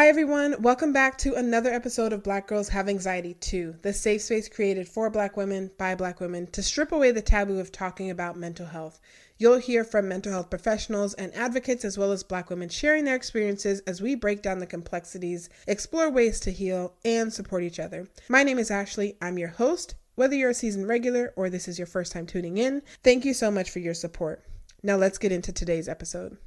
Hi, everyone. Welcome back to another episode of Black Girls Have Anxiety Too, the safe space created for Black women by Black women to strip away the taboo of talking about mental health. You'll hear from mental health professionals and advocates, as well as Black women sharing their experiences as we break down the complexities, explore ways to heal, and support each other. My name is Ashley. I'm your host. Whether you're a season regular or this is your first time tuning in, thank you so much for your support. Now, let's get into today's episode.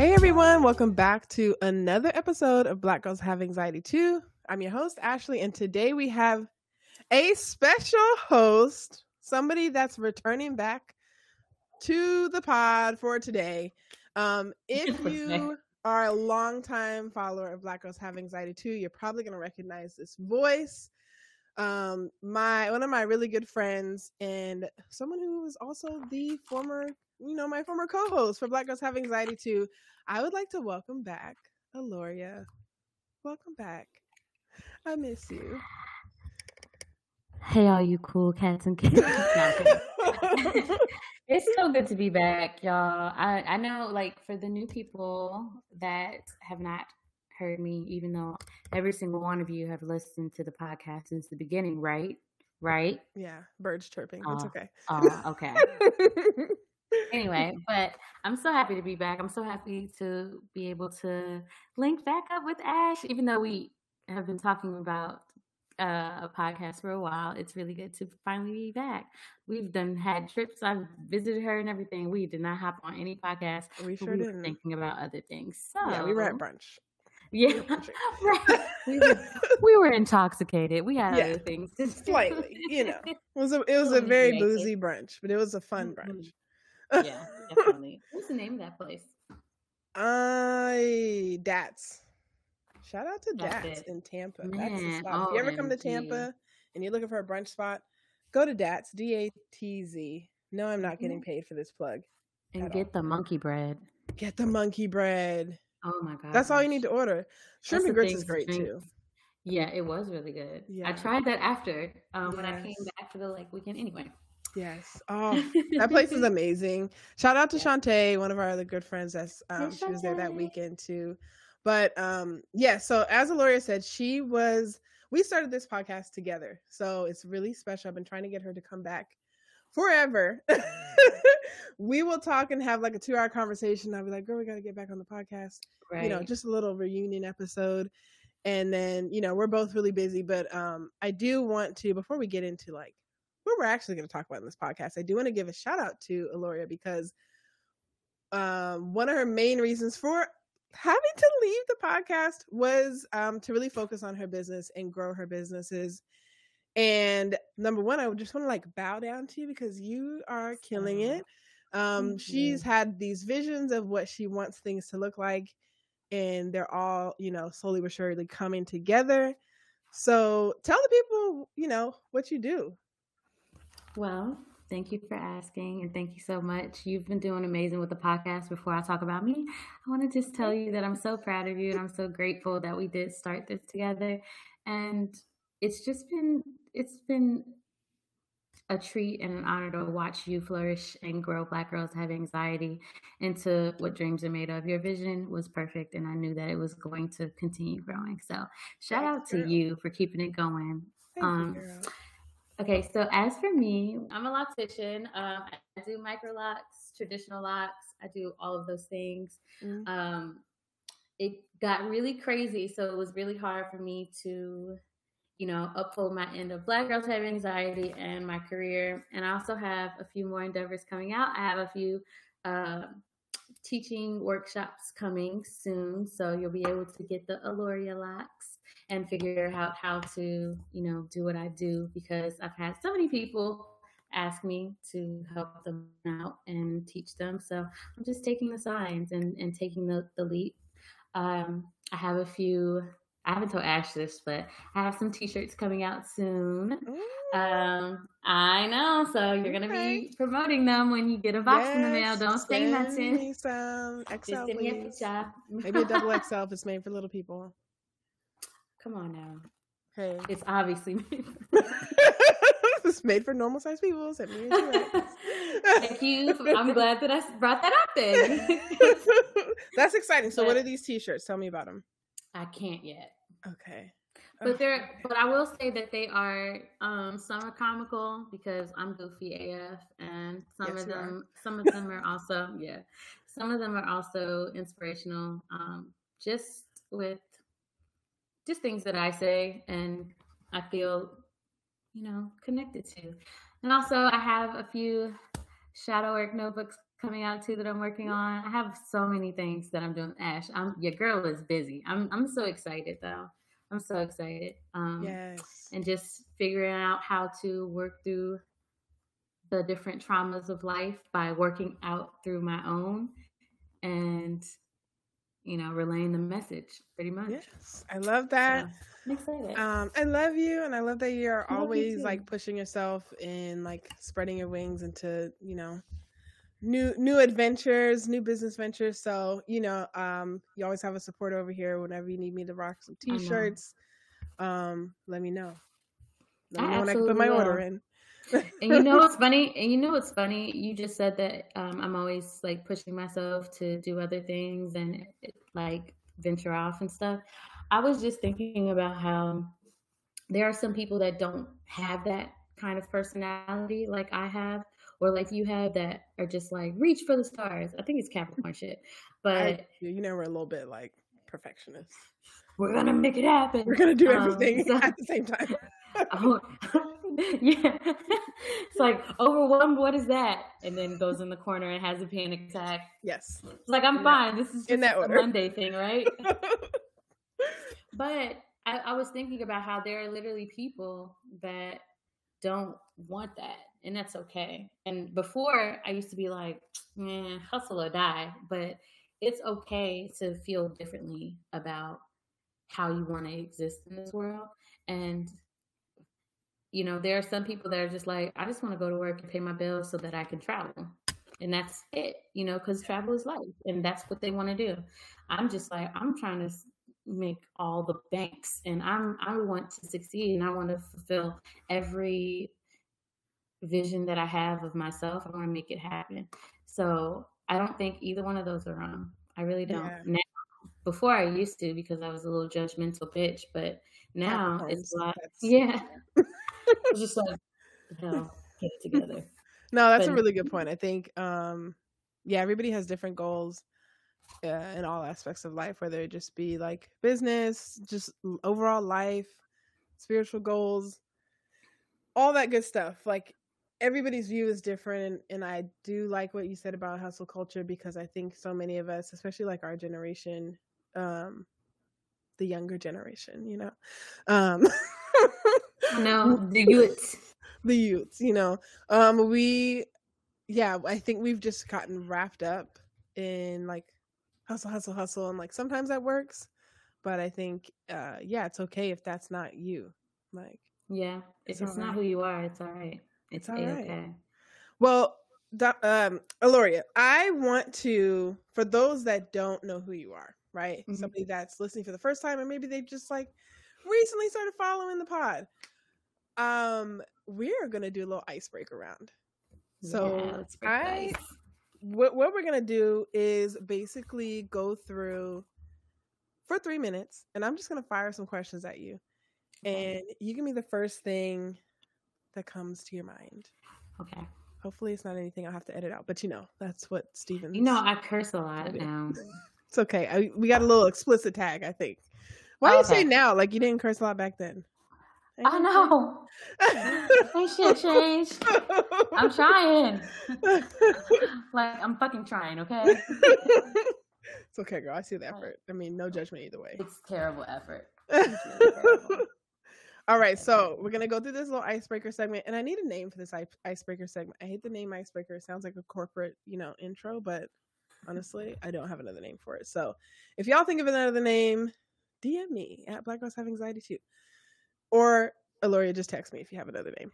Hey everyone, welcome back to another episode of Black Girls Have Anxiety Too. I'm your host, Ashley, and today we have a special host, somebody that's returning back to the pod for today. Um, if you are a longtime follower of Black Girls Have Anxiety Too, you're probably gonna recognize this voice. Um, my one of my really good friends and someone who was also the former you know, my former co-host for Black Girls Have Anxiety Too. I would like to welcome back Aloria. Welcome back. I miss you. Hey, all you cool cats and kittens. it's so good to be back, y'all. I, I know, like, for the new people that have not heard me, even though every single one of you have listened to the podcast since the beginning, right? Right? Yeah, birds chirping. That's okay. Oh, okay. anyway, but I'm so happy to be back. I'm so happy to be able to link back up with Ash, even though we have been talking about uh, a podcast for a while. It's really good to finally be back. We've done had trips. I've visited her and everything. We did not hop on any podcast. We sure we didn't. Thinking about other things. So yeah, we were at brunch. Yeah, right. we, were, we were intoxicated. We had yeah, other things to do. Slightly, you know. It was a it was a very boozy brunch, but it was a fun Mm-hmm. brunch yeah, definitely. What's the name of that place? I Datz. Shout out to Datz, Datz in Tampa. Man, That's the spot. If you ever come to Tampa and you're looking for a brunch spot, go to Datz. D A T Z. No, I'm not getting mm-hmm. paid for this plug. And get all. the monkey bread. Get the monkey bread. Oh my god. That's all you need to order. Shrimp and grits is great too. Yeah, it was really good. Yeah. I tried that after um, yes. when I came back for the like weekend. Anyway. Yes. Oh, that place is amazing. Shout out to yeah. Shantae, one of our other good friends. That's um, she was there that weekend too. But um, yeah. So as Aloria said, she was. We started this podcast together, so it's really special. I've been trying to get her to come back forever. we will talk and have like a two-hour conversation. I'll be like, "Girl, we got to get back on the podcast." Right. You know, just a little reunion episode. And then, you know, we're both really busy, but um, I do want to before we get into like what we're actually going to talk about in this podcast, I do want to give a shout out to Aloria because um, one of her main reasons for having to leave the podcast was um, to really focus on her business and grow her businesses. And number one, I would just want to like bow down to you because you are killing it. Um, she's had these visions of what she wants things to look like, and they're all, you know, slowly but surely coming together. So tell the people, you know, what you do. Well, thank you for asking and thank you so much. You've been doing amazing with the podcast. Before I talk about me, I want to just tell you that I'm so proud of you and I'm so grateful that we did start this together. And it's just been it's been a treat and an honor to watch you flourish and grow Black Girls Have Anxiety into what dreams are made of. Your vision was perfect, and I knew that it was going to continue growing. So, shout out to you for keeping it going. Thank um, you, Okay, so as for me, I'm a loctician. Um, I do micro locks, traditional locks. I do all of those things. Mm-hmm. Um, it got really crazy, so it was really hard for me to, you know, uphold my end of Black Girls Have Anxiety and my career. And I also have a few more endeavors coming out. I have a few uh, teaching workshops coming soon, so you'll be able to get the Aloria locks and figure out how to, you know, do what I do because I've had so many people ask me to help them out and teach them. So I'm just taking the signs and, and taking the, the leap. Um, I have a few, I haven't told Ash this, but I have some t-shirts coming out soon. Um, I know. So you're going to be promoting them when you get a box yes, in the mail. Don't say nothing. Some XL, just send me a picture. Maybe a double XL if it's made for little people. Come on now. Hey. It's obviously me. it's made for normal sized people. Send me Thank you. I'm glad that I brought that up then. That's exciting. So, but, what are these T-shirts? Tell me about them. I can't yet. Okay. But they're but I will say that they are um some are comical because I'm goofy AF and some yes, of them some of them are also yeah. Some of them are also inspirational. Um just with just things that I say and I feel, you know, connected to. And also I have a few shadow work notebooks coming out too that I'm working on. I have so many things that I'm doing. Ash, I'm your girl is busy. I'm I'm so excited though. I'm so excited. Um, yes. And just figuring out how to work through the different traumas of life by working out through my own and, you know, relaying the message pretty much. Yes. I love that. So, excited. Um, I love you, and I love that you're always you like pushing yourself and like spreading your wings into you know new new adventures, new business ventures. So you know, um, you always have a support over here. Whenever you need me to rock some t-shirts, um, let me know. Let me know when I can put my will. order in. and you know what's funny? And you know what's funny? You just said that um, I'm always like pushing myself to do other things and like venture off and stuff. I was just thinking about how there are some people that don't have that kind of personality like I have or like you have that are just like reach for the stars. I think it's Capricorn shit, but I, you know we're a little bit like perfectionists. We're gonna make it happen. We're gonna do um, everything um, so, at the same time. oh, yeah, it's like overwhelmed. What is that? And then goes in the corner and has a panic attack. Yes, it's like I'm in fine. This is in that order. a Monday thing, right? but I, I was thinking about how there are literally people that don't want that and that's okay. And before I used to be like, man, hustle or die, but it's okay to feel differently about how you want to exist in this world. And you know, there are some people that are just like, I just want to go to work and pay my bills so that I can travel. And that's it, you know, because travel is life and that's what they want to do. I'm just like, I'm trying to make all the banks and I'm I want to succeed and I want to fulfill every vision that I have of myself. I want to make it happen. So I don't think either one of those are wrong. I really don't. Yeah. Now, before I used to because I was a little judgmental bitch, but now it's like, yeah, it's just like, hell, get it together. No, that's but, a really good point. I think, um, yeah, everybody has different goals uh, in all aspects of life, whether it just be like business, just overall life, spiritual goals, all that good stuff. Like everybody's view is different and, i do like what you said about hustle culture because i think so many of us especially like our generation um the younger generation you know um no the youths the youths you know um we yeah i think we've just gotten wrapped up in like hustle hustle hustle and like sometimes that works but i think uh yeah it's okay if that's not you like yeah if it's, it's not right. who you are it's all right it's all right. Okay. Well, um, Aloria, I want to, for those that don't know who you are, right? Mm-hmm. Somebody that's listening for the first time, or maybe they just like recently started following the pod. Um, we're gonna do a little icebreaker round. So yeah, I, what what we're gonna do is basically go through for three minutes, and I'm just gonna fire some questions at you, and you give me the first thing that comes to your mind. Okay. Hopefully, it's not anything I'll have to edit out, but you know, that's what Steven. You know, I curse a lot now. It's okay. I, we got a little explicit tag, I think. Why okay. do you say now? Like you didn't curse a lot back then. I know. Ain't shit changed. I'm trying. like I'm fucking trying. Okay. it's okay, girl. I see the effort. I mean, no judgment either way. It's terrible effort. It's really terrible. All right, so we're gonna go through this little icebreaker segment, and I need a name for this icebreaker segment. I hate the name icebreaker; it sounds like a corporate, you know, intro. But honestly, I don't have another name for it. So if y'all think of another name, DM me at Black Girls Have Anxiety too, or Aloria, just text me if you have another name.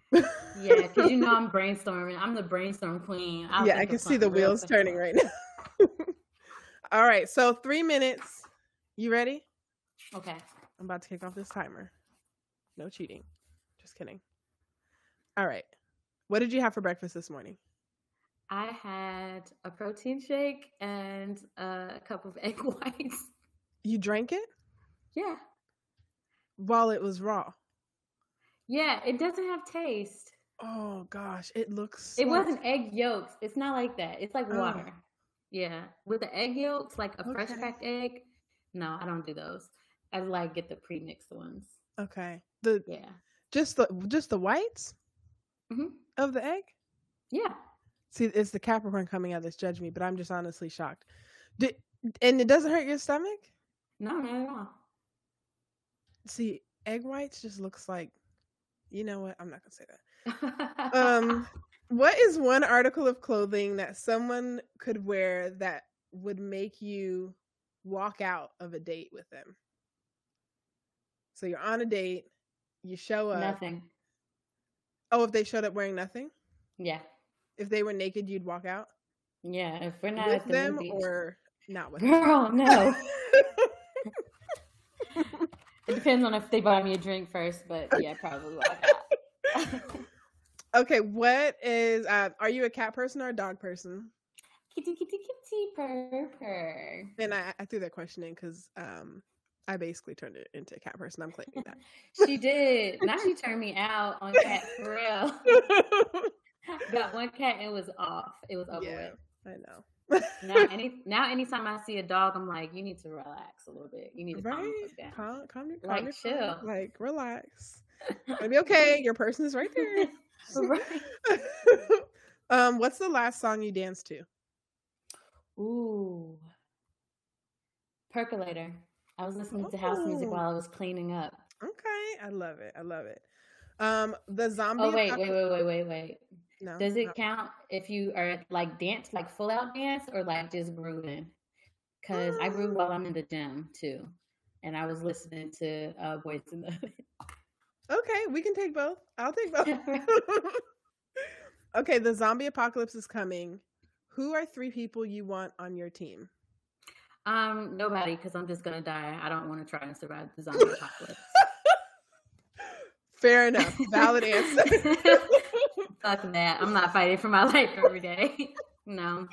yeah, because you know I'm brainstorming. I'm the brainstorm queen. I'll yeah, I can see the wheels turning right now. All right, so three minutes. You ready? Okay. I'm about to kick off this timer. No cheating. Just kidding. All right. What did you have for breakfast this morning? I had a protein shake and a cup of egg whites. You drank it? Yeah. While it was raw. Yeah, it doesn't have taste. Oh gosh, it looks. It wasn't egg yolks. It's not like that. It's like oh. water. Oh. Yeah, with the egg yolks, like a okay. fresh cracked egg. No, I don't do those. I like get the pre-mixed ones. Okay. The yeah, just the just the whites mm-hmm. of the egg. Yeah. See, it's the Capricorn coming out that's judged me, but I'm just honestly shocked. Did, and it doesn't hurt your stomach? No, not at all. See, egg whites just looks like, you know what? I'm not gonna say that. um, what is one article of clothing that someone could wear that would make you walk out of a date with them? So you're on a date, you show up. Nothing. Oh, if they showed up wearing nothing? Yeah. If they were naked, you'd walk out. Yeah, if we're not with the them movies. or not with Girl, them. no. it depends on if they buy me a drink first, but yeah, probably walk out. okay, what is? Uh, are you a cat person or a dog person? Kitty, kitty, kitty, purr, purr. And I, I threw that question in because um, I basically turned it into a cat person. I'm claiming that. she did. Now she turned me out on cat for real. Got one cat, and it was off. It was over yeah, with. I know. now, any now, anytime I see a dog, I'm like, you need to relax a little bit. You need to right? calm down. Calm, calm, calm like chill. Like relax. It'll be okay. Your person is right there. right. um, what's the last song you danced to? Ooh, percolator. I was listening to house music while I was cleaning up. Okay, I love it. I love it. Um, the zombie. Oh wait, wait, wait, wait, wait, wait. No. Does it no. count if you are like dance, like full out dance, or like just grooving? Because I groove while I'm in the gym too, and I was listening to uh, Boys in the. okay, we can take both. I'll take both. okay, the zombie apocalypse is coming. Who are three people you want on your team? Um, nobody, because I'm just gonna die. I don't want to try and survive the zombie apocalypse. Fair enough. Valid answer. Fuck that. I'm not fighting for my life every day. no.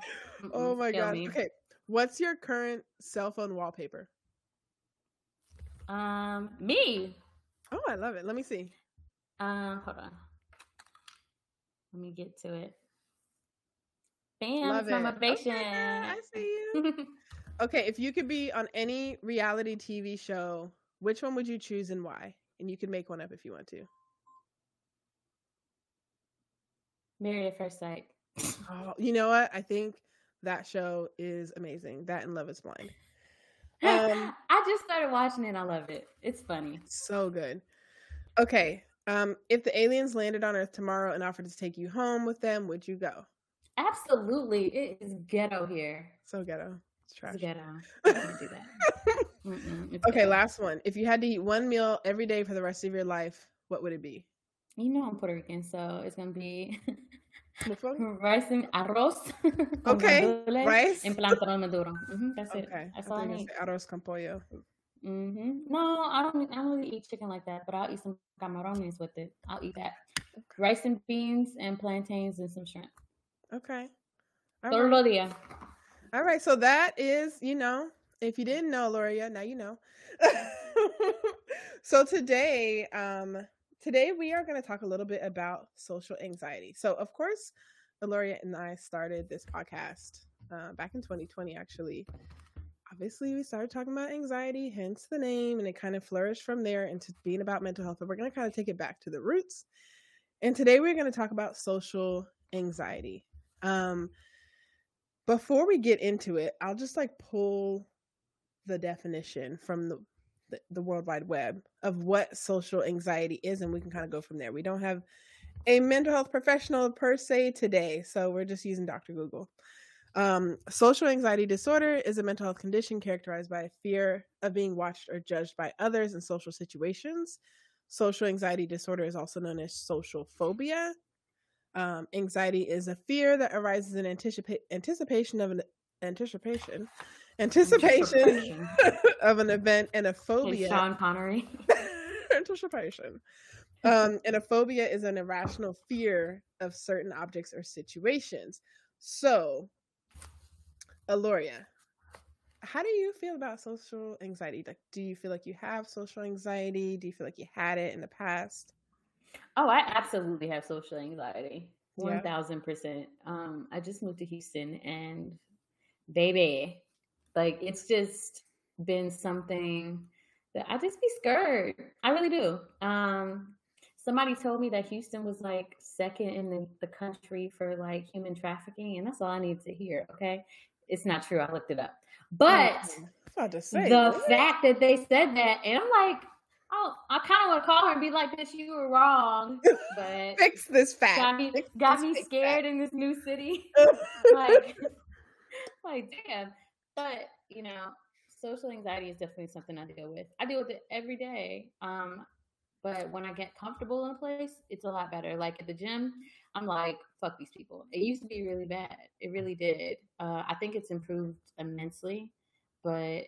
Oh my god. Me. Okay. What's your current cell phone wallpaper? Um, me. Oh, I love it. Let me see. Um, hold on. Let me get to it. Bam, love my motivation. I see you. Okay, if you could be on any reality TV show, which one would you choose and why? And you can make one up if you want to. Married at First Sight. oh, you know what? I think that show is amazing. That and Love Is Blind. Um, I just started watching it. I love it. It's funny. So good. Okay. Um, if the aliens landed on Earth tomorrow and offered to take you home with them, would you go? Absolutely. It is ghetto here. So ghetto. Trash. Ghetto. I can't do that. okay, ghetto. last one. If you had to eat one meal every day for the rest of your life, what would it be? You know I'm Puerto Rican, so it's gonna be rice and arroz. okay, rice and plátano maduro. Mm-hmm, that's okay. it. That's I all I need. Arroz con pollo. Mm-hmm. No, I don't. I don't really eat chicken like that, but I'll eat some camarones with it. I'll eat that. Okay. Rice and beans and plantains and some shrimp. Okay. Todo right. día. All right. So that is, you know, if you didn't know, Loria, now you know. so today, um, Today, we are going to talk a little bit about social anxiety. So, of course, Aloria and I started this podcast uh, back in 2020, actually. Obviously, we started talking about anxiety, hence the name, and it kind of flourished from there into being about mental health. But we're going to kind of take it back to the roots. And today, we're going to talk about social anxiety. Um, before we get into it, I'll just like pull the definition from the the, the World Wide Web of what social anxiety is, and we can kind of go from there. We don't have a mental health professional per se today, so we're just using Dr. Google. Um, social anxiety disorder is a mental health condition characterized by a fear of being watched or judged by others in social situations. Social anxiety disorder is also known as social phobia. Um, anxiety is a fear that arises in anticipa- anticipation of an anticipation anticipation of an event and a phobia. Sean Connery. anticipation Um, and a phobia is an irrational fear of certain objects or situations. So, Aloria, how do you feel about social anxiety? Like, do you feel like you have social anxiety? Do you feel like you had it in the past? Oh, I absolutely have social anxiety. One thousand percent. Um, I just moved to Houston, and baby, like it's just been something that I just be scared. I really do. Um, somebody told me that Houston was like second in the, the country for like human trafficking, and that's all I need to hear. Okay, it's not true. I looked it up, but say, the what? fact that they said that, and I'm like, oh, I kind of want to call her and be like, "Bitch, you were wrong." But fix this fact. Got me, fix got me scared fact. in this new city. like, like damn. But you know, social anxiety is definitely something I deal with. I deal with it every day. Um, but when I get comfortable in a place, it's a lot better. Like at the gym, I'm like, fuck these people. It used to be really bad. It really did. Uh, I think it's improved immensely, but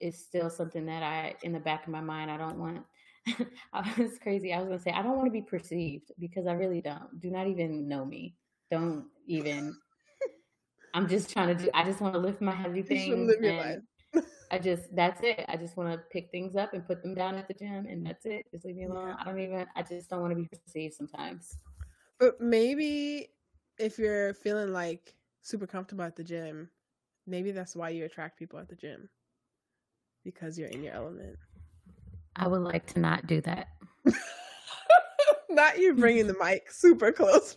it's still something that I, in the back of my mind, I don't want. I was crazy. I was gonna say I don't want to be perceived because I really don't. Do not even know me. Don't even. I'm just trying to do. I just want to lift my heavy things. and I just that's it. I just want to pick things up and put them down at the gym, and that's it. Just leave me alone. Yeah. I don't even. I just don't want to be perceived sometimes. But maybe if you're feeling like super comfortable at the gym, maybe that's why you attract people at the gym because you're in your element. I would like to not do that. not you bringing the mic super close.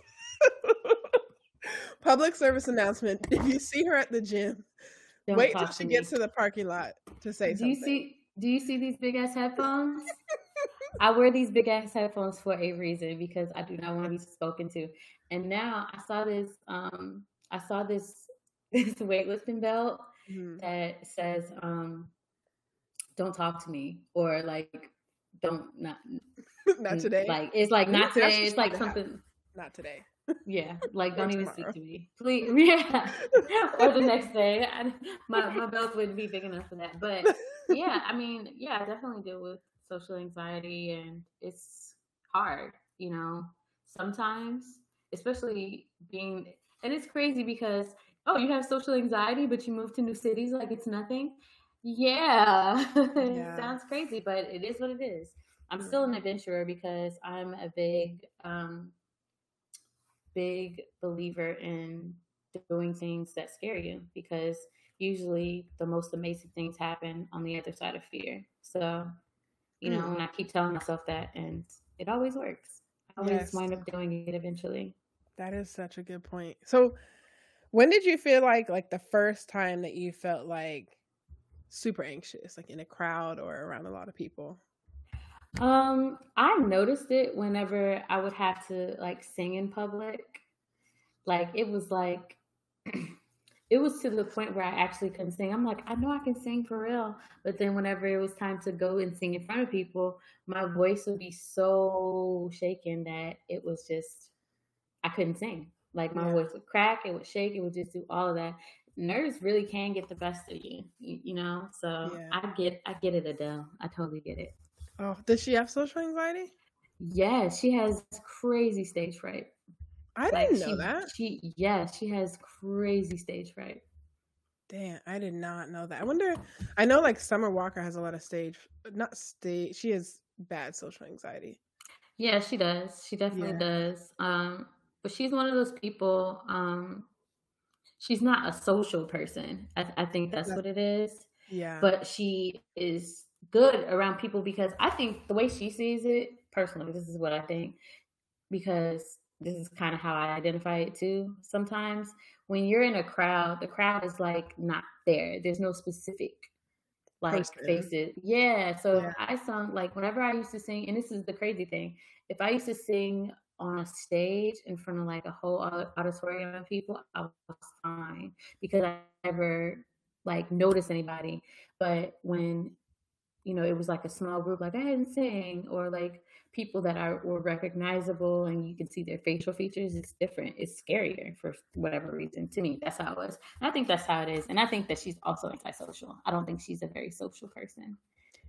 Public service announcement: If you see her at the gym, don't wait till she gets to the parking lot to say do something. you see? Do you see these big ass headphones? I wear these big ass headphones for a reason because I do not want to be spoken to. And now I saw this. Um, I saw this this weightlifting belt mm-hmm. that says, um, "Don't talk to me," or like, "Don't not not today." Like it's like not today. It's like something. Not today. Yeah, like don't even speak to me, please. Yeah, or the next day. I, my my belt wouldn't be big enough for that. But yeah, I mean, yeah, I definitely deal with social anxiety, and it's hard. You know, sometimes, especially being, and it's crazy because oh, you have social anxiety, but you move to new cities like it's nothing. Yeah, yeah. sounds crazy, but it is what it is. I'm still an adventurer because I'm a big um, big believer in doing things that scare you because usually the most amazing things happen on the other side of fear. So, you know, mm. and I keep telling myself that, and it always works. I always yes. wind up doing it eventually. That is such a good point. So, when did you feel like like the first time that you felt like super anxious, like in a crowd or around a lot of people? Um, I noticed it whenever I would have to like sing in public. Like it was like it was to the point where I actually couldn't sing. I'm like, I know I can sing for real. But then whenever it was time to go and sing in front of people, my voice would be so shaken that it was just I couldn't sing. Like my yeah. voice would crack, it would shake, it would just do all of that. Nerves really can get the best of you, you, you know. So yeah. I get, I get it, Adele. I totally get it. Oh, does she have social anxiety? Yeah, she has crazy stage fright. I like didn't know she, that. She yeah, she has crazy stage fright. Damn, I did not know that. I wonder. I know like Summer Walker has a lot of stage, not stage. She has bad social anxiety. Yeah, she does. She definitely yeah. does. Um, but she's one of those people. Um, she's not a social person. I, I think that's, that's what it is. Yeah. But she is good around people because I think the way she sees it personally, this is what I think, because this is kind of how I identify it too. Sometimes when you're in a crowd, the crowd is like not there. There's no specific like Person. faces. Yeah. So yeah. I sung like whenever I used to sing, and this is the crazy thing, if I used to sing on a stage in front of like a whole auditorium of people, I was fine because I never like noticed anybody. But when you know, it was like a small group, like I hadn't sing, or like people that are were recognizable and you can see their facial features. It's different. It's scarier for whatever reason. To me, that's how it was. And I think that's how it is. And I think that she's also antisocial. I don't think she's a very social person,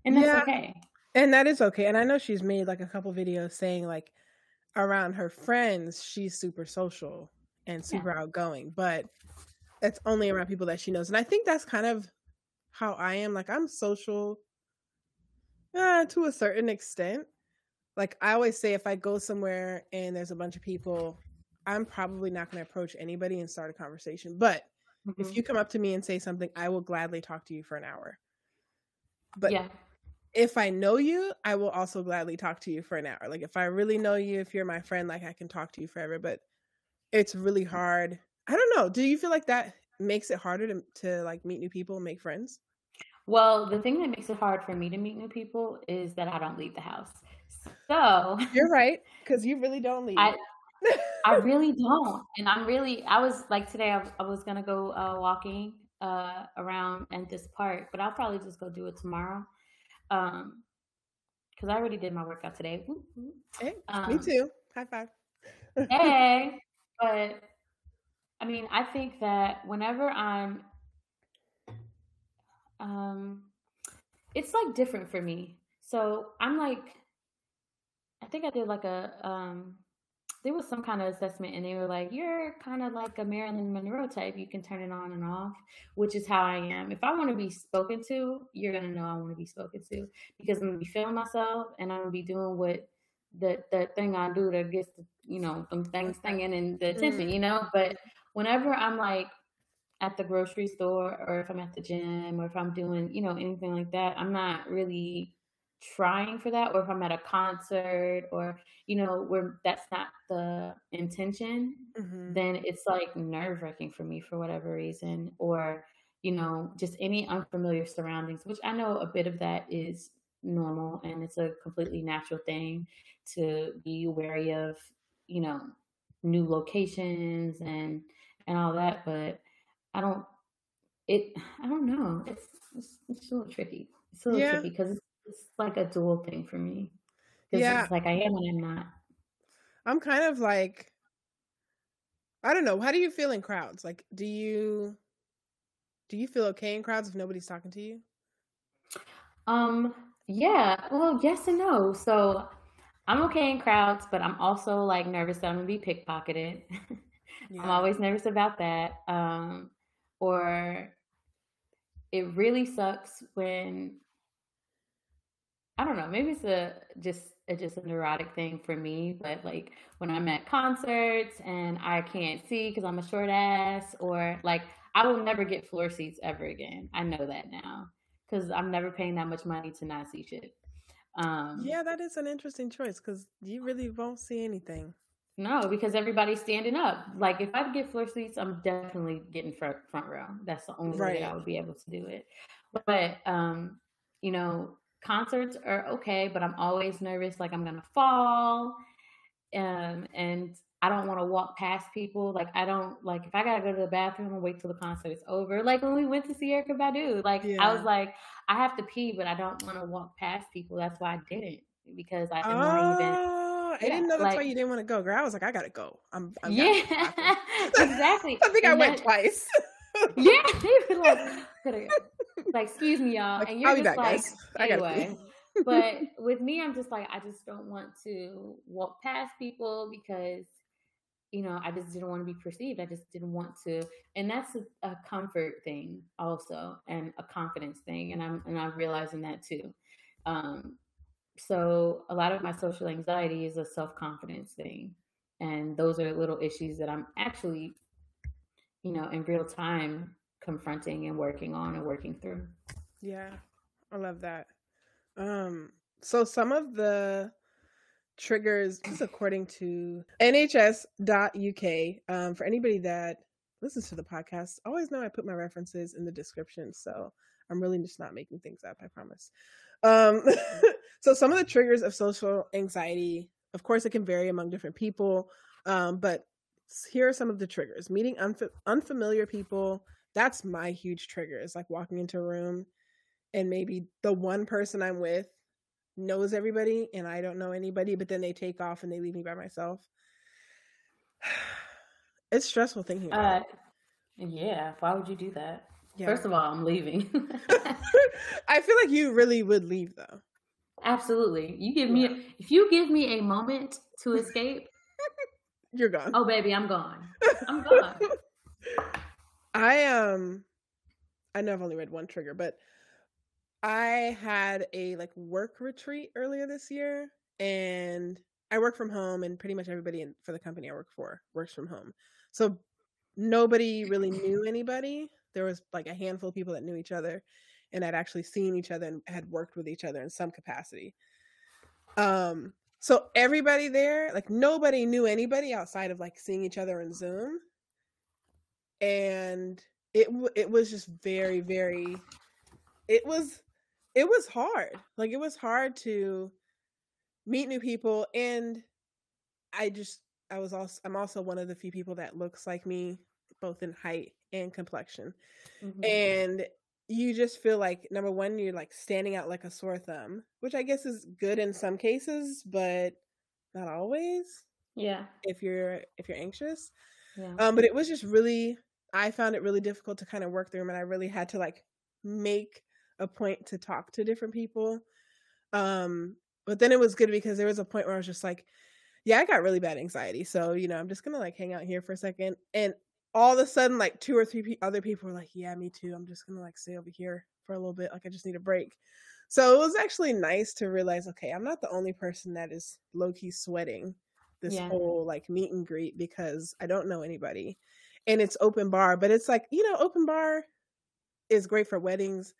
and that's yeah. okay. And that is okay. And I know she's made like a couple videos saying like around her friends, she's super social and super yeah. outgoing, but it's only around people that she knows. And I think that's kind of how I am. Like I'm social uh, to a certain extent. Like I always say, if I go somewhere and there's a bunch of people, I'm probably not going to approach anybody and start a conversation. But mm-hmm. if you come up to me and say something, I will gladly talk to you for an hour. But yeah. If I know you, I will also gladly talk to you for an hour. Like if I really know you, if you're my friend, like I can talk to you forever. But it's really hard. I don't know. Do you feel like that makes it harder to to like meet new people and make friends? Well, the thing that makes it hard for me to meet new people is that I don't leave the house. So you're right because you really don't leave. I, I really don't, and I'm really. I was like today. I, I was gonna go uh, walking uh, around at this park, but I'll probably just go do it tomorrow. Um, because I already did my workout today. Hey, um, me too. High five. hey, but I mean, I think that whenever I'm, um, it's like different for me. So I'm like, I think I did like a, um, there was some kind of assessment and they were like, you're kind of like a Marilyn Monroe type. You can turn it on and off, which is how I am. If I want to be spoken to, you're going to know I want to be spoken to because I'm going to be feeling myself and I'm going to be doing what the, the thing I do that gets, the, you know, some things singing and the attention, mm-hmm. you know, but whenever I'm like at the grocery store or if I'm at the gym or if I'm doing, you know, anything like that, I'm not really trying for that or if I'm at a concert or you know where that's not the intention mm-hmm. then it's like nerve wracking for me for whatever reason or you know just any unfamiliar surroundings which I know a bit of that is normal and it's a completely natural thing to be wary of you know new locations and and all that but I don't it I don't know it's it's, it's a little tricky it's a little yeah. tricky because it's like a dual thing for me. Yeah, it's like I am and I'm not. I'm kind of like, I don't know. How do you feel in crowds? Like, do you do you feel okay in crowds if nobody's talking to you? Um. Yeah. Well, yes and no. So I'm okay in crowds, but I'm also like nervous that I'm gonna be pickpocketed. yeah. I'm always nervous about that. Um, or it really sucks when I don't know. Maybe it's a just a, just a neurotic thing for me. But like when I'm at concerts and I can't see because I'm a short ass, or like I will never get floor seats ever again. I know that now because I'm never paying that much money to not see shit. Um, yeah, that is an interesting choice because you really won't see anything. No, because everybody's standing up. Like if I get floor seats, I'm definitely getting front front row. That's the only right. way I would be able to do it. But um, you know, concerts are okay, but I'm always nervous like I'm gonna fall. Um, and I don't want to walk past people. Like I don't like if I gotta go to the bathroom and wait till the concert is over. Like when we went to see Erykah Badu, like yeah. I was like, I have to pee, but I don't want to walk past people. That's why I didn't because I didn't oh, even. I yeah, didn't know that's like, why you didn't want to go, girl. I was like, I gotta go. I'm, I'm yeah, exactly. I think and I went twice. yeah, like, like, excuse me, y'all. Like, and you're just back, like, guys. anyway. but with me, I'm just like, I just don't want to walk past people because, you know, I just didn't want to be perceived. I just didn't want to, and that's a, a comfort thing also, and a confidence thing, and I'm and I'm realizing that too. Um, so a lot of my social anxiety is a self confidence thing, and those are little issues that I'm actually, you know, in real time confronting and working on and working through. Yeah, I love that. Um, so some of the triggers, this according to NHS.uk, um, for anybody that listens to the podcast, always know I put my references in the description. So I'm really just not making things up, I promise. Um, so some of the triggers of social anxiety, of course, it can vary among different people. Um, but here are some of the triggers meeting unf- unfamiliar people, that's my huge trigger. It's like walking into a room and maybe the one person I'm with knows everybody and I don't know anybody, but then they take off and they leave me by myself. It's stressful thinking about. Uh, yeah, why would you do that? Yeah. First of all, I'm leaving. I feel like you really would leave though. Absolutely. You give me a, if you give me a moment to escape, you're gone. Oh baby, I'm gone. I'm gone. I um I know I've only read one trigger, but I had a like work retreat earlier this year and I work from home and pretty much everybody in, for the company I work for works from home. So nobody really knew anybody. There was like a handful of people that knew each other and had actually seen each other and had worked with each other in some capacity. Um so everybody there, like nobody knew anybody outside of like seeing each other in Zoom. And it it was just very very it was it was hard. Like it was hard to meet new people and I just I was also I'm also one of the few people that looks like me both in height and complexion. Mm-hmm. And you just feel like number one, you're like standing out like a sore thumb, which I guess is good in some cases, but not always. Yeah. If you're if you're anxious. Yeah. Um, but it was just really I found it really difficult to kind of work through them and I really had to like make a point to talk to different people. Um, but then it was good because there was a point where I was just like, yeah, I got really bad anxiety. So, you know, I'm just gonna like hang out here for a second. And all of a sudden like two or three pe- other people were like yeah me too i'm just gonna like stay over here for a little bit like i just need a break so it was actually nice to realize okay i'm not the only person that is low-key sweating this yeah. whole like meet and greet because i don't know anybody and it's open bar but it's like you know open bar is great for weddings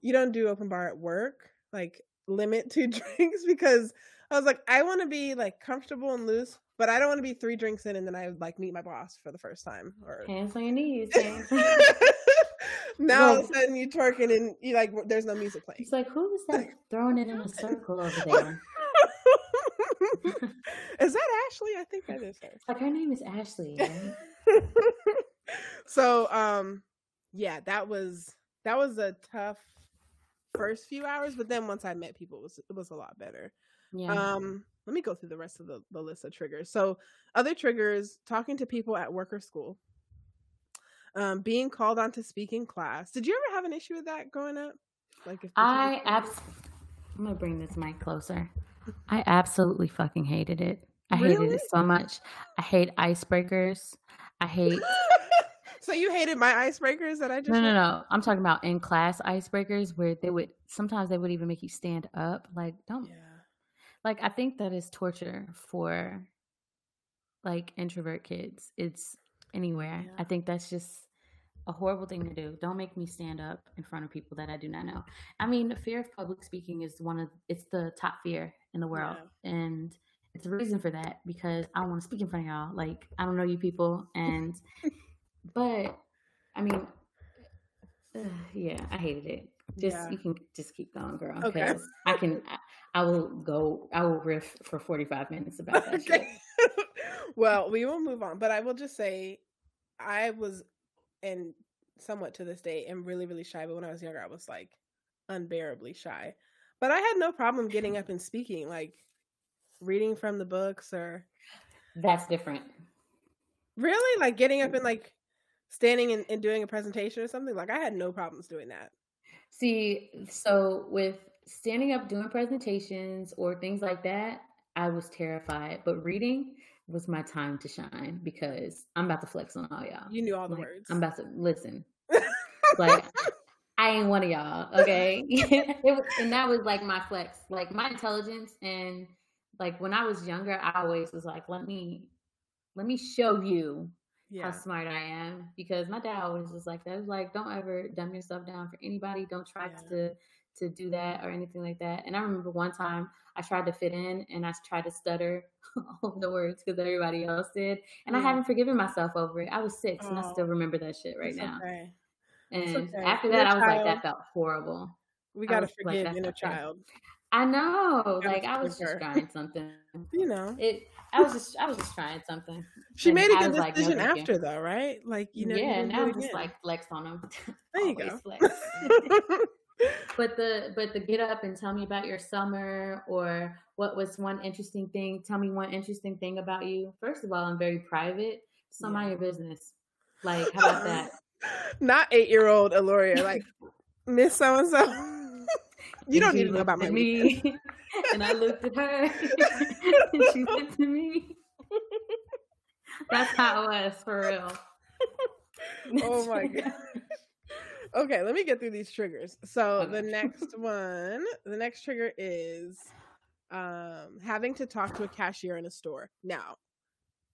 you don't do open bar at work like limit two drinks because i was like i want to be like comfortable and loose but I don't want to be three drinks in and then I like meet my boss for the first time. Or hands on your knees. now all of a sudden you twerking and you like there's no music playing. It's like who is that throwing it in a circle over there? is that Ashley? I think that is her. Like her name is Ashley. Right? so um yeah, that was that was a tough first few hours, but then once I met people it was it was a lot better. Yeah. Um let me go through the rest of the, the list of triggers. So, other triggers talking to people at work or school, um, being called on to speak in class. Did you ever have an issue with that growing up? Like, if I abs- I'm gonna bring this mic closer. I absolutely fucking hated it. I really? hated it so much. I hate icebreakers. I hate. so you hated my icebreakers that I just no no no. I'm talking about in class icebreakers where they would sometimes they would even make you stand up. Like don't yeah. Like I think that is torture for like introvert kids. It's anywhere. Yeah. I think that's just a horrible thing to do. Don't make me stand up in front of people that I do not know. I mean, fear of public speaking is one of it's the top fear in the world. Yeah. And it's a reason for that because I don't want to speak in front of y'all. Like I don't know you people and but I mean uh, yeah, I hated it. Just yeah. you can just keep going, girl. Okay. I can. I, I, will go. I will riff for forty five minutes about that. Okay. well, we will move on, but I will just say, I was, and somewhat to this day, am really really shy. But when I was younger, I was like unbearably shy. But I had no problem getting up and speaking, like reading from the books or. That's different. Really, like getting up and like standing and, and doing a presentation or something. Like I had no problems doing that. See, so with standing up doing presentations or things like that, I was terrified. But reading was my time to shine because I'm about to flex on all y'all. You knew all the like, words. I'm about to listen. like I ain't one of y'all, okay? was, and that was like my flex, like my intelligence and like when I was younger, I always was like, let me let me show you yeah. how smart I am because my dad always was like that. Was like, don't ever dumb yourself down for anybody. Don't try yeah. to to do that or anything like that. And I remember one time I tried to fit in and I tried to stutter all the words because everybody else did, and. I mm. haven't forgiven myself over it. I was six oh. and I oh. still oh, remember that shit right it's now. Okay. And okay. after that, I was child. like, that felt horrible. We gotta forgive like, inner child. I know. Like I was just trying something. You know. It I was just I was just trying something. She and made a good decision like, no, after though, right? Like, you know, Yeah, now I'm just like flex on them. There you go. but the but the get up and tell me about your summer or what was one interesting thing. Tell me one interesting thing about you. First of all, I'm very private. So yeah. mind your business. Like, how about that? Not eight year old Aloria, like Miss So and so. You don't need to know about my me. and I looked at her and she looked at me. That's how it was for real. oh my god. Okay, let me get through these triggers. So okay. the next one, the next trigger is um having to talk to a cashier in a store. Now,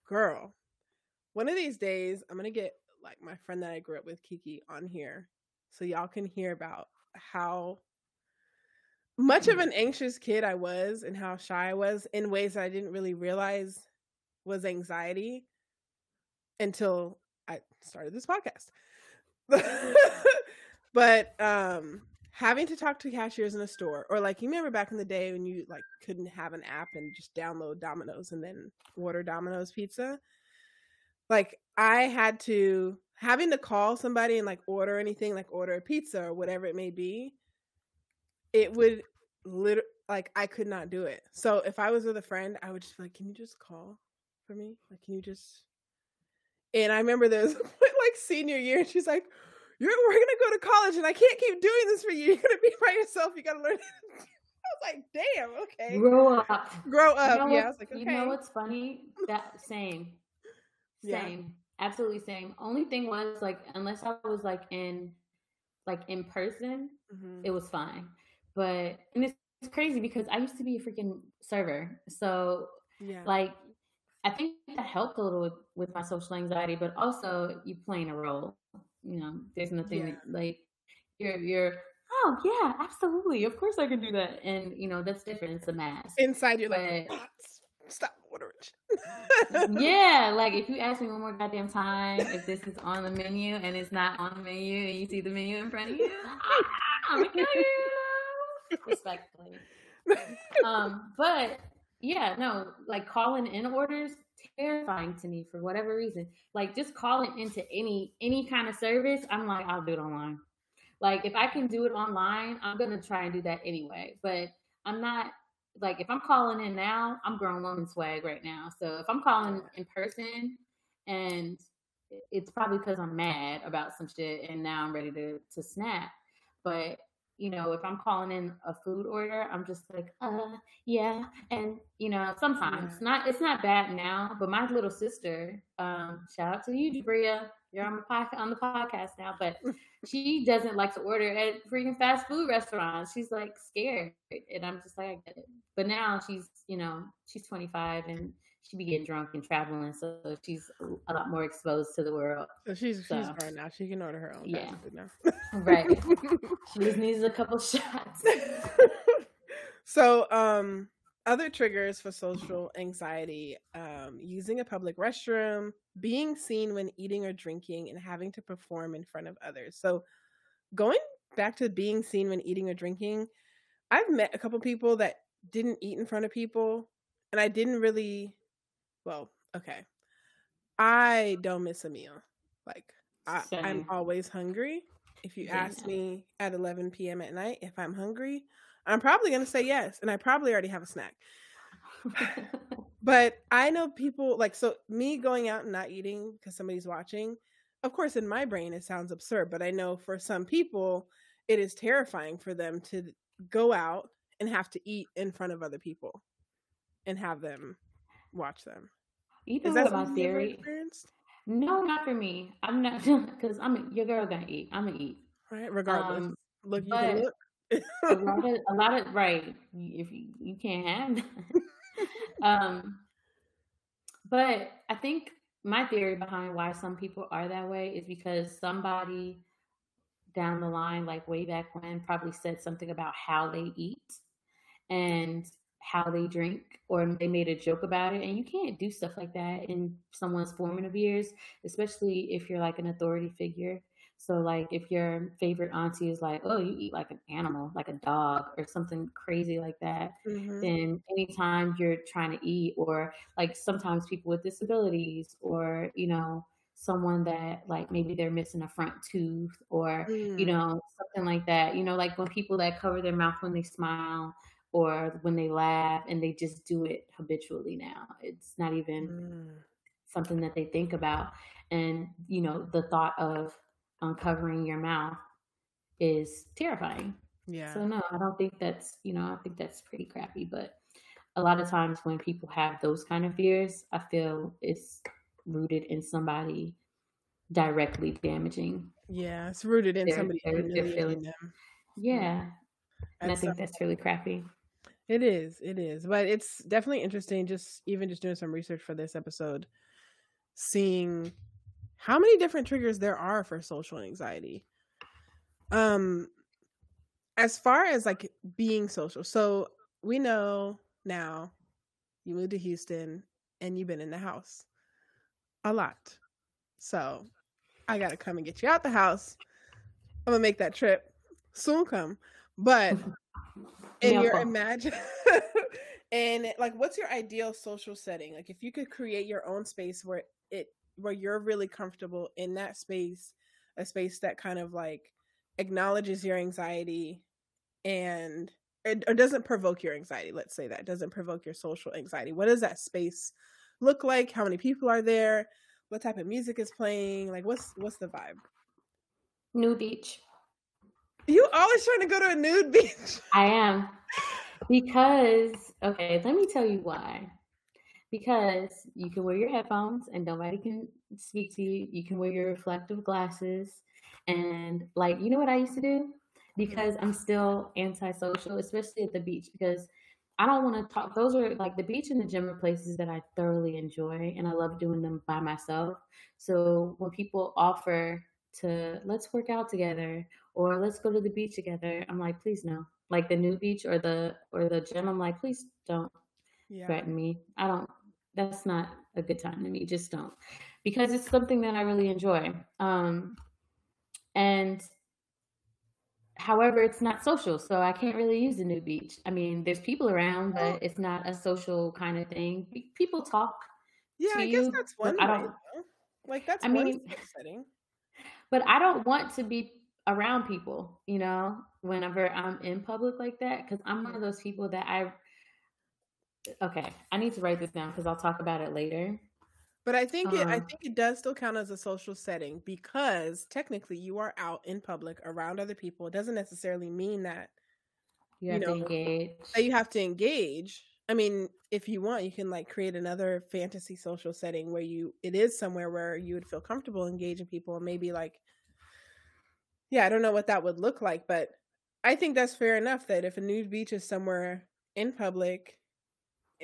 girl, one of these days I'm gonna get like my friend that I grew up with, Kiki, on here so y'all can hear about how much of mm. an anxious kid I was and how shy I was in ways that I didn't really realize was anxiety until I started this podcast. but um having to talk to cashiers in a store or like you remember back in the day when you like couldn't have an app and just download Domino's and then order Domino's pizza like I had to having to call somebody and like order anything like order a pizza or whatever it may be it would literally like I could not do it. So if I was with a friend, I would just be like, "Can you just call for me? Like, can you just?" And I remember there was like senior year, and she's like, "You're we're gonna go to college, and I can't keep doing this for you. You're gonna be by yourself. You gotta learn." I was like, "Damn, okay." Grow up. Grow up. You know yeah, I was like, okay. You know what's funny? That same, same, yeah. Absolutely same. Only thing was like, unless I was like in, like in person, mm-hmm. it was fine but and it's, it's crazy because I used to be a freaking server. So yeah. like I think that helped a little with, with my social anxiety, but also you playing a role. You know, there's nothing yeah. like you're you're oh yeah, absolutely. Of course I can do that. And you know, that's different. It's a mask. Inside you're but, like stop ordering. yeah, like if you ask me one more goddamn time if this is on the menu and it's not on the menu and you see the menu in front of you, I'm gonna kill you respectfully. um, but yeah, no, like calling in orders terrifying to me for whatever reason. Like just calling into any any kind of service, I'm like, I'll do it online. Like if I can do it online, I'm gonna try and do that anyway. But I'm not like if I'm calling in now, I'm grown woman swag right now. So if I'm calling in person and it's probably because I'm mad about some shit and now I'm ready to to snap. But you know, if I'm calling in a food order, I'm just like, uh, yeah. And, you know, sometimes yeah. not, it's not bad now, but my little sister, um, shout out to you, Jabria, you're on the podcast, on the podcast now, but she doesn't like to order at freaking fast food restaurants. She's like scared. And I'm just like, I get it. But now she's, you know, she's 25 and she be getting drunk and traveling, so she's a lot more exposed to the world. So she's so, she's grown now. She can order her own. Yeah, now. right. She just needs a couple shots. so, um, other triggers for social anxiety: um, using a public restroom, being seen when eating or drinking, and having to perform in front of others. So, going back to being seen when eating or drinking, I've met a couple people that didn't eat in front of people and I didn't really well, okay. I don't miss a meal. Like I, am always hungry. If you yeah. ask me at 11 p.m. at night if I'm hungry, I'm probably going to say yes, and I probably already have a snack. but I know people like so me going out and not eating because somebody's watching. Of course, in my brain it sounds absurd, but I know for some people it is terrifying for them to go out and have to eat in front of other people and have them watch them. You know Is that my theory? No, not for me. I'm not because I'm your girl gonna eat. I'm gonna eat. Right, regardless. Um, look, you can look. A lot of a lot of right. If you, you can't have that. um, but I think my theory behind why some people are that way is because somebody down the line, like way back when, probably said something about how they eat, and how they drink or they made a joke about it and you can't do stuff like that in someone's formative years especially if you're like an authority figure so like if your favorite auntie is like oh you eat like an animal like a dog or something crazy like that mm-hmm. then anytime you're trying to eat or like sometimes people with disabilities or you know someone that like maybe they're missing a front tooth or mm. you know something like that you know like when people that cover their mouth when they smile or when they laugh and they just do it habitually now. It's not even mm. something that they think about. And, you know, the thought of Uh, uncovering your mouth is terrifying Yeah. So no, I don't think that's you know I think that's pretty crappy. But a lot of times when people have those kind of fears, I feel it's rooted in somebody directly damaging. Yeah, it's rooted in their, somebody their, their them. Yeah, and I think that's really crappy. It is, it is, but it's definitely interesting. Just even just doing some research for this episode, seeing how many different triggers there are for social anxiety. Um, as far as like being social, so we know now you moved to Houston and you've been in the house a lot. So I gotta come and get you out the house. I'm gonna make that trip soon come. But in your imagine and like what's your ideal social setting? Like if you could create your own space where it where you're really comfortable in that space, a space that kind of like acknowledges your anxiety and or doesn't provoke your anxiety let's say that doesn't provoke your social anxiety. What does that space look like? How many people are there? What type of music is playing? Like what's what's the vibe? Nude beach. You always trying to go to a nude beach? I am. Because okay let me tell you why because you can wear your headphones and nobody can speak to you you can wear your reflective glasses and like you know what i used to do because I'm still antisocial, especially at the beach, because I don't want to talk. Those are like the beach and the gym are places that I thoroughly enjoy, and I love doing them by myself. So when people offer to let's work out together or let's go to the beach together, I'm like, please no. Like the new beach or the or the gym, I'm like, please don't yeah. threaten me. I don't. That's not a good time to me. Just don't, because it's something that I really enjoy. Um, and However, it's not social, so I can't really use the new beach. I mean, there's people around, but it's not a social kind of thing. People talk. Yeah, I guess that's one. I don't like that's I mean, setting. But I don't want to be around people, you know, whenever I'm in public like that, because I'm one of those people that I. Okay, I need to write this down because I'll talk about it later. But I think it, I um think it does still count as a social setting because technically you are out in public around other people. It doesn't necessarily mean that you, you know that you have to engage. I mean, if you want, you can like create another fantasy social setting where you it is somewhere where you would feel comfortable engaging people and maybe like yeah, I don't know what that would look like, but I think that's fair enough that if a nude beach is somewhere in public,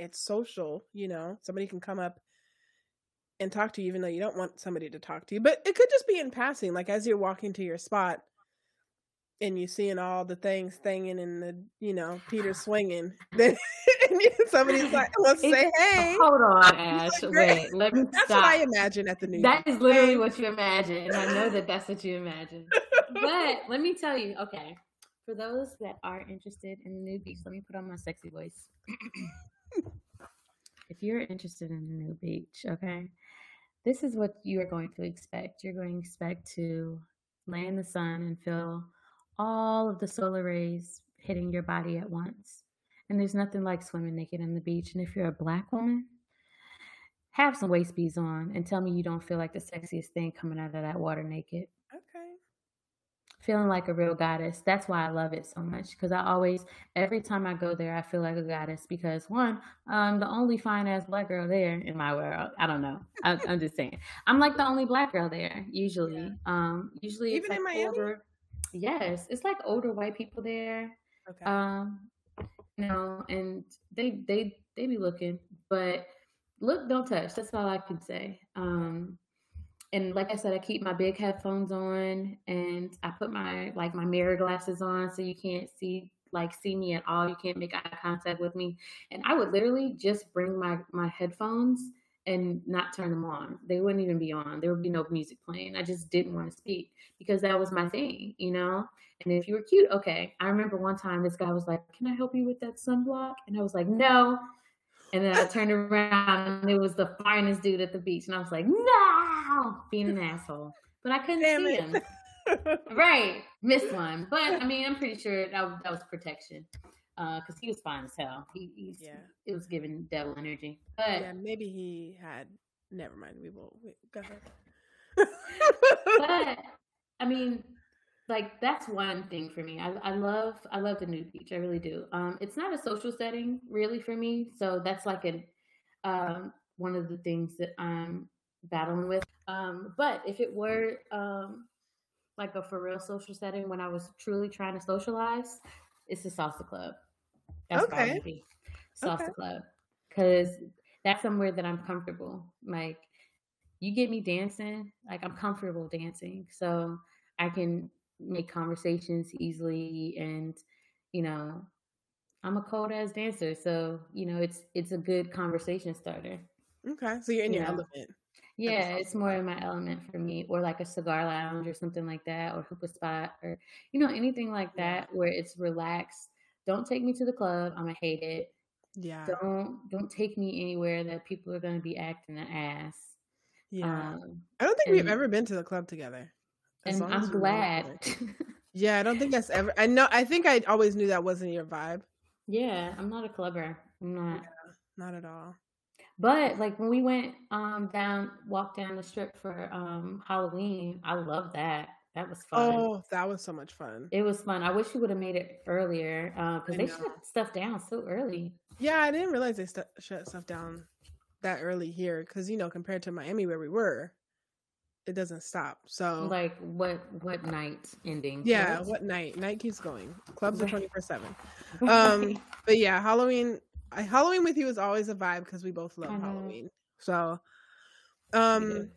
it's social, you know, somebody can come up and talk to you even though you don't want somebody to talk to you. But it could just be in passing like as you're walking to your spot and you're seeing all the things thinging and the you know peter swinging then somebody's like wants to say hey. Hold on ash like, wait let me that's stop. what i imagine at the new that is literally what you imagine and i know that that's what you imagine. But let me tell you okay for those that are interested in the new beach let me put on my sexy voice if you're interested in the new beach okay this is what you are going to expect. You're going to expect to lay in the sun and feel all of the solar rays hitting your body at once. And there's nothing like swimming naked on the beach. And if you're a black woman, have some waist beads on and tell me you don't feel like the sexiest thing coming out of that water naked feeling like a real goddess. That's why I love it so much because I always, every time I go there, I feel like a goddess because one, I'm the only fine ass black girl there in my world. I don't know. I, am just saying. I'm like the only black girl there usually. Yeah. Um, usually even in Miami. Older, yes, it's like older white people there. Okay. Um, you know, and they they they be looking, but look, don't touch. That's all I can say. Um, and like I said, I keep my big headphones on and I put my like my mirror glasses on so you can't see like see me at all. You can't make eye contact with me. And I would literally just bring my my headphones and not turn them on. They wouldn't even be on. There would be no music playing. I just didn't want to speak because that was my thing, you know? And if you were cute, okay. I remember one time this guy was like, Can I help you with that sunblock? And I was like, No. And then I turned around and it was the finest dude at the beach. And I was like, no, being an asshole. But I couldn't Damn see it. him. right. Missed one. But I mean, I'm pretty sure that, that was protection. Because uh, he was fine as hell. He, he's, yeah. It was giving devil energy. But yeah, maybe he had. Never mind. We will. Wait, go ahead. but I mean, like that's one thing for me. I, I love I love the nude beach. I really do. Um, it's not a social setting really for me, so that's like an um, one of the things that I'm battling with. Um, but if it were um, like a for real social setting when I was truly trying to socialize, it's the salsa club. That's okay. Salsa okay. club because that's somewhere that I'm comfortable. Like you get me dancing, like I'm comfortable dancing, so I can make conversations easily and you know i'm a cold ass dancer so you know it's it's a good conversation starter okay so you're in you your know? element yeah it's more in my element for me or like a cigar lounge or something like that or hookah spot or you know anything like that where it's relaxed. Don't take me to the club i'm gonna hate it. Yeah. Don't don't take me anywhere that people are gonna be acting an ass yeah. um, i don't think and, we've ever been to the club together and I'm glad. yeah, I don't think that's ever. I know. I think I always knew that wasn't your vibe. Yeah, I'm not a clubber. I'm not. Yeah, not at all. But like when we went um down, walked down the strip for um Halloween, I love that. That was fun. Oh, that was so much fun. It was fun. I wish we would have made it earlier because uh, they shut stuff down so early. Yeah, I didn't realize they st- shut stuff down that early here because you know compared to Miami where we were, it doesn't stop. So like what what night ending? Yeah, what, what night? Night keeps going. Clubs are twenty four seven. Um, but yeah, Halloween. I, Halloween with you is always a vibe because we both love Halloween. So, um,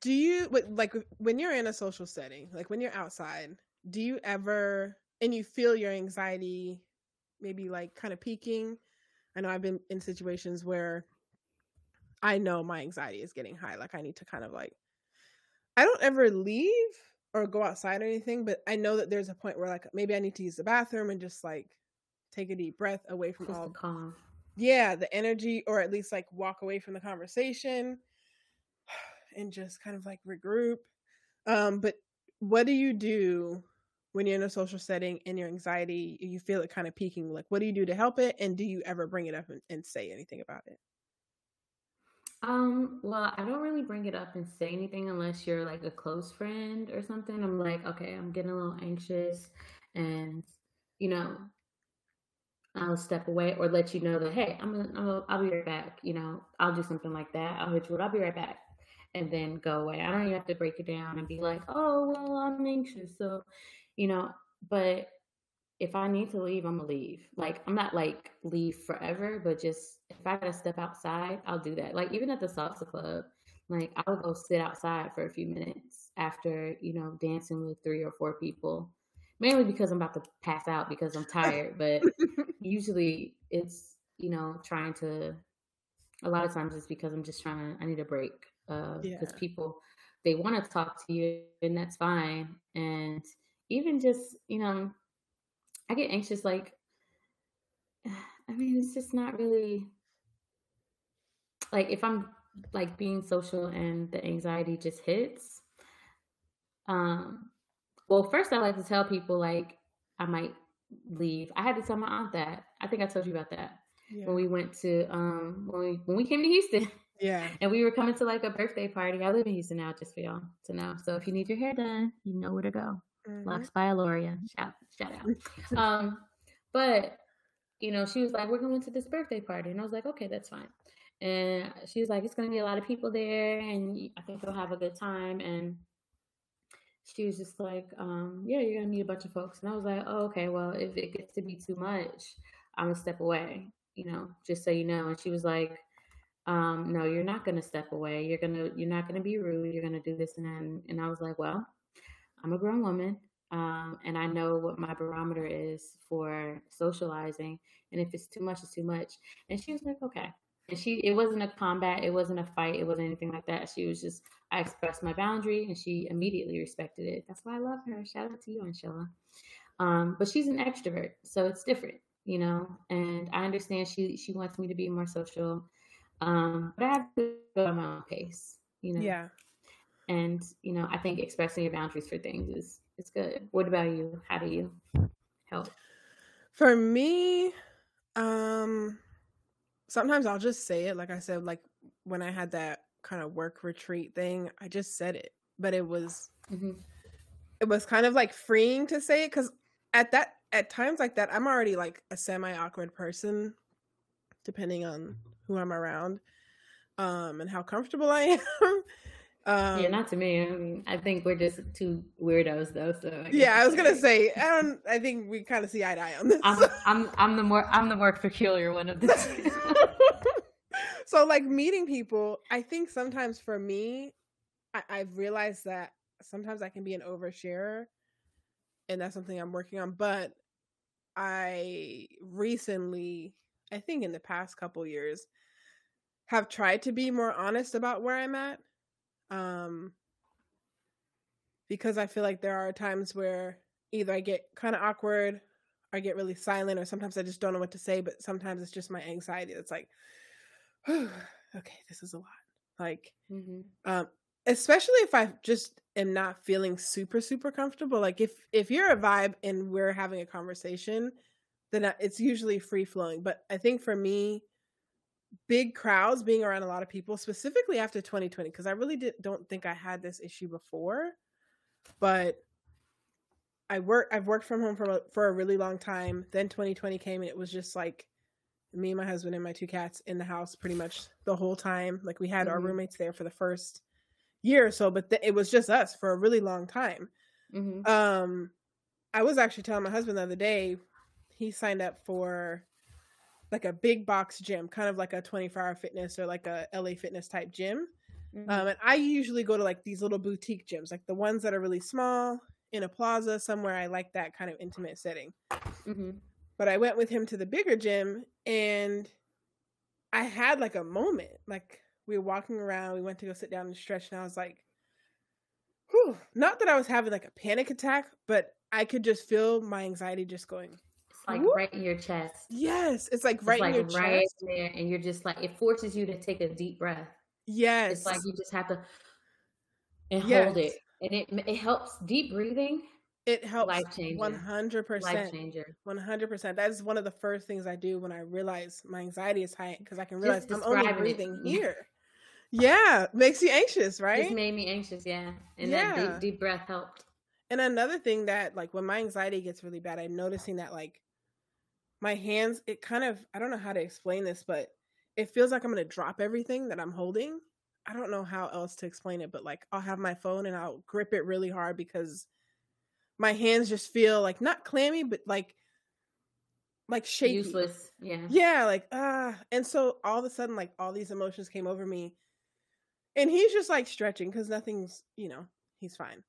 do you like when you're in a social setting, like when you're outside? Do you ever and you feel your anxiety, maybe like kind of peaking? I know I've been in situations where I know my anxiety is getting high. Like I need to kind of like I don't ever leave or go outside or anything, but I know that there's a point where like maybe I need to use the bathroom and just like take a deep breath away from just all calm. Yeah, the energy or at least like walk away from the conversation and just kind of like regroup. Um but what do you do when you're in a social setting and your anxiety you feel it kind of peaking like what do you do to help it and do you ever bring it up and, and say anything about it um, well, I don't really bring it up and say anything unless you're like a close friend or something. I'm like, okay, I'm getting a little anxious and you know, I'll step away or let you know that hey, I'm gonna, gonna I'll be right back. You know, I'll do something like that. I'll hit you, I'll be right back, and then go away. I don't even have to break it down and be like, oh well, I'm anxious, so you know. But if I need to leave, I'm gonna leave. Like I'm not like leave forever, but just if I gotta step outside, I'll do that. Like even at the salsa club, like I'll go sit outside for a few minutes after, you know, dancing with three or four people. Mainly because I'm about to pass out because I'm tired. but usually it's, you know, trying to a lot of times it's because I'm just trying to I need a break. Uh because yeah. people they want to talk to you and that's fine. And even just, you know, I get anxious like I mean, it's just not really like if I'm like being social and the anxiety just hits. Um, well, first I like to tell people like I might leave. I had to tell my aunt that. I think I told you about that yeah. when we went to um when we when we came to Houston. Yeah. And we were coming to like a birthday party. I live in Houston now, just for y'all to know. So if you need your hair done, you know where to go. Mm-hmm. Locks by Aloria. Shout shout out. um, but you know, she was like, We're going to this birthday party. And I was like, Okay, that's fine. And she was like, It's gonna be a lot of people there and I think you'll have a good time. And she was just like, um, yeah, you're gonna meet a bunch of folks. And I was like, Oh, okay, well, if it gets to be too much, I'm gonna step away, you know, just so you know. And she was like, um, no, you're not gonna step away. You're gonna you're not gonna be rude. You're gonna do this and then and I was like, well, I'm a grown woman, um, and I know what my barometer is for socializing. And if it's too much, it's too much. And she was like, okay. And she, it wasn't a combat, it wasn't a fight, it wasn't anything like that. She was just, I expressed my boundary, and she immediately respected it. That's why I love her. Shout out to you, Angela. Um, but she's an extrovert, so it's different, you know. And I understand she she wants me to be more social, um, but I have to go at my own pace, you know. Yeah. And you know, I think expressing your boundaries for things is it's good. What about you? How do you help? For me, um sometimes I'll just say it like I said like when I had that kind of work retreat thing, I just said it. But it was mm-hmm. it was kind of like freeing to say it because at that at times like that, I'm already like a semi awkward person, depending on who I'm around, um, and how comfortable I am. Um, yeah, not to me. I mean, I think we're just two weirdos, though. So I yeah, I was gonna say, I don't. I think we kind of see eye to eye on this. I'm, I'm, I'm the more, I'm the more peculiar one of the two. so, like meeting people, I think sometimes for me, I, I've realized that sometimes I can be an oversharer, and that's something I'm working on. But I recently, I think in the past couple years, have tried to be more honest about where I'm at um because I feel like there are times where either I get kind of awkward, or I get really silent, or sometimes I just don't know what to say. But sometimes it's just my anxiety that's like, okay, this is a lot. Like, mm-hmm. um, especially if I just am not feeling super super comfortable. Like if if you're a vibe and we're having a conversation, then it's usually free flowing. But I think for me, big crowds being around a lot of people specifically after 2020 because i really did, don't think i had this issue before but i work i've worked from home for a, for a really long time then 2020 came and it was just like me and my husband and my two cats in the house pretty much the whole time like we had mm-hmm. our roommates there for the first year or so but th- it was just us for a really long time mm-hmm. um i was actually telling my husband the other day he signed up for like a big box gym, kind of like a 24 hour fitness or like a LA fitness type gym. Mm-hmm. Um, and I usually go to like these little boutique gyms, like the ones that are really small in a plaza somewhere. I like that kind of intimate setting. Mm-hmm. But I went with him to the bigger gym and I had like a moment. Like we were walking around, we went to go sit down and stretch, and I was like, whew. Not that I was having like a panic attack, but I could just feel my anxiety just going like right in your chest. Yes, it's like right it's like in your right chest. there, and you're just like it forces you to take a deep breath. Yes, it's like you just have to and yes. hold it, and it it helps deep breathing. It helps life changer, one hundred percent, life changer, one hundred percent. That is one of the first things I do when I realize my anxiety is high because I can realize I'm only breathing it. here. Yeah, makes you anxious, right? It made me anxious, yeah, and yeah. that deep, deep breath helped. And another thing that, like, when my anxiety gets really bad, I'm noticing that, like, my hands it kind of i don't know how to explain this but it feels like i'm going to drop everything that i'm holding. I don't know how else to explain it but like i'll have my phone and i'll grip it really hard because my hands just feel like not clammy but like like shaky. Useless yeah. Yeah like ah uh, and so all of a sudden like all these emotions came over me and he's just like stretching because nothing's you know he's fine.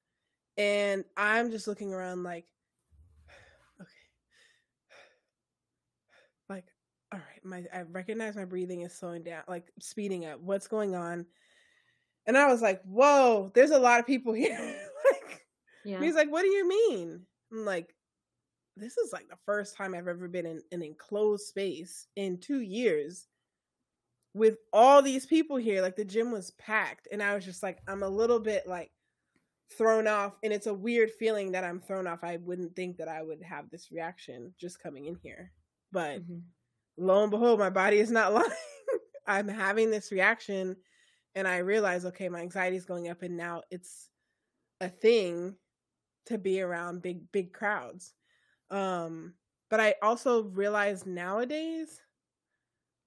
And i'm just looking around like like all right my i recognize my breathing is slowing down like speeding up. What's going on? And i was like whoa there's a lot of people here. Like yeah. he's like what do you mean? I'm like this is like the first time i've ever been in an enclosed space in two years with all these people here. Like the gym was packed and i was just like i'm a little bit like thrown off and it's a weird feeling that i'm thrown off. I wouldn't think that i would have this reaction just coming in here but mm-hmm. Lo and behold, my body is not lying. I'm having this reaction and I realize, okay, my anxiety is going up and now it's a thing to be around big, big crowds. Um, but I also realize nowadays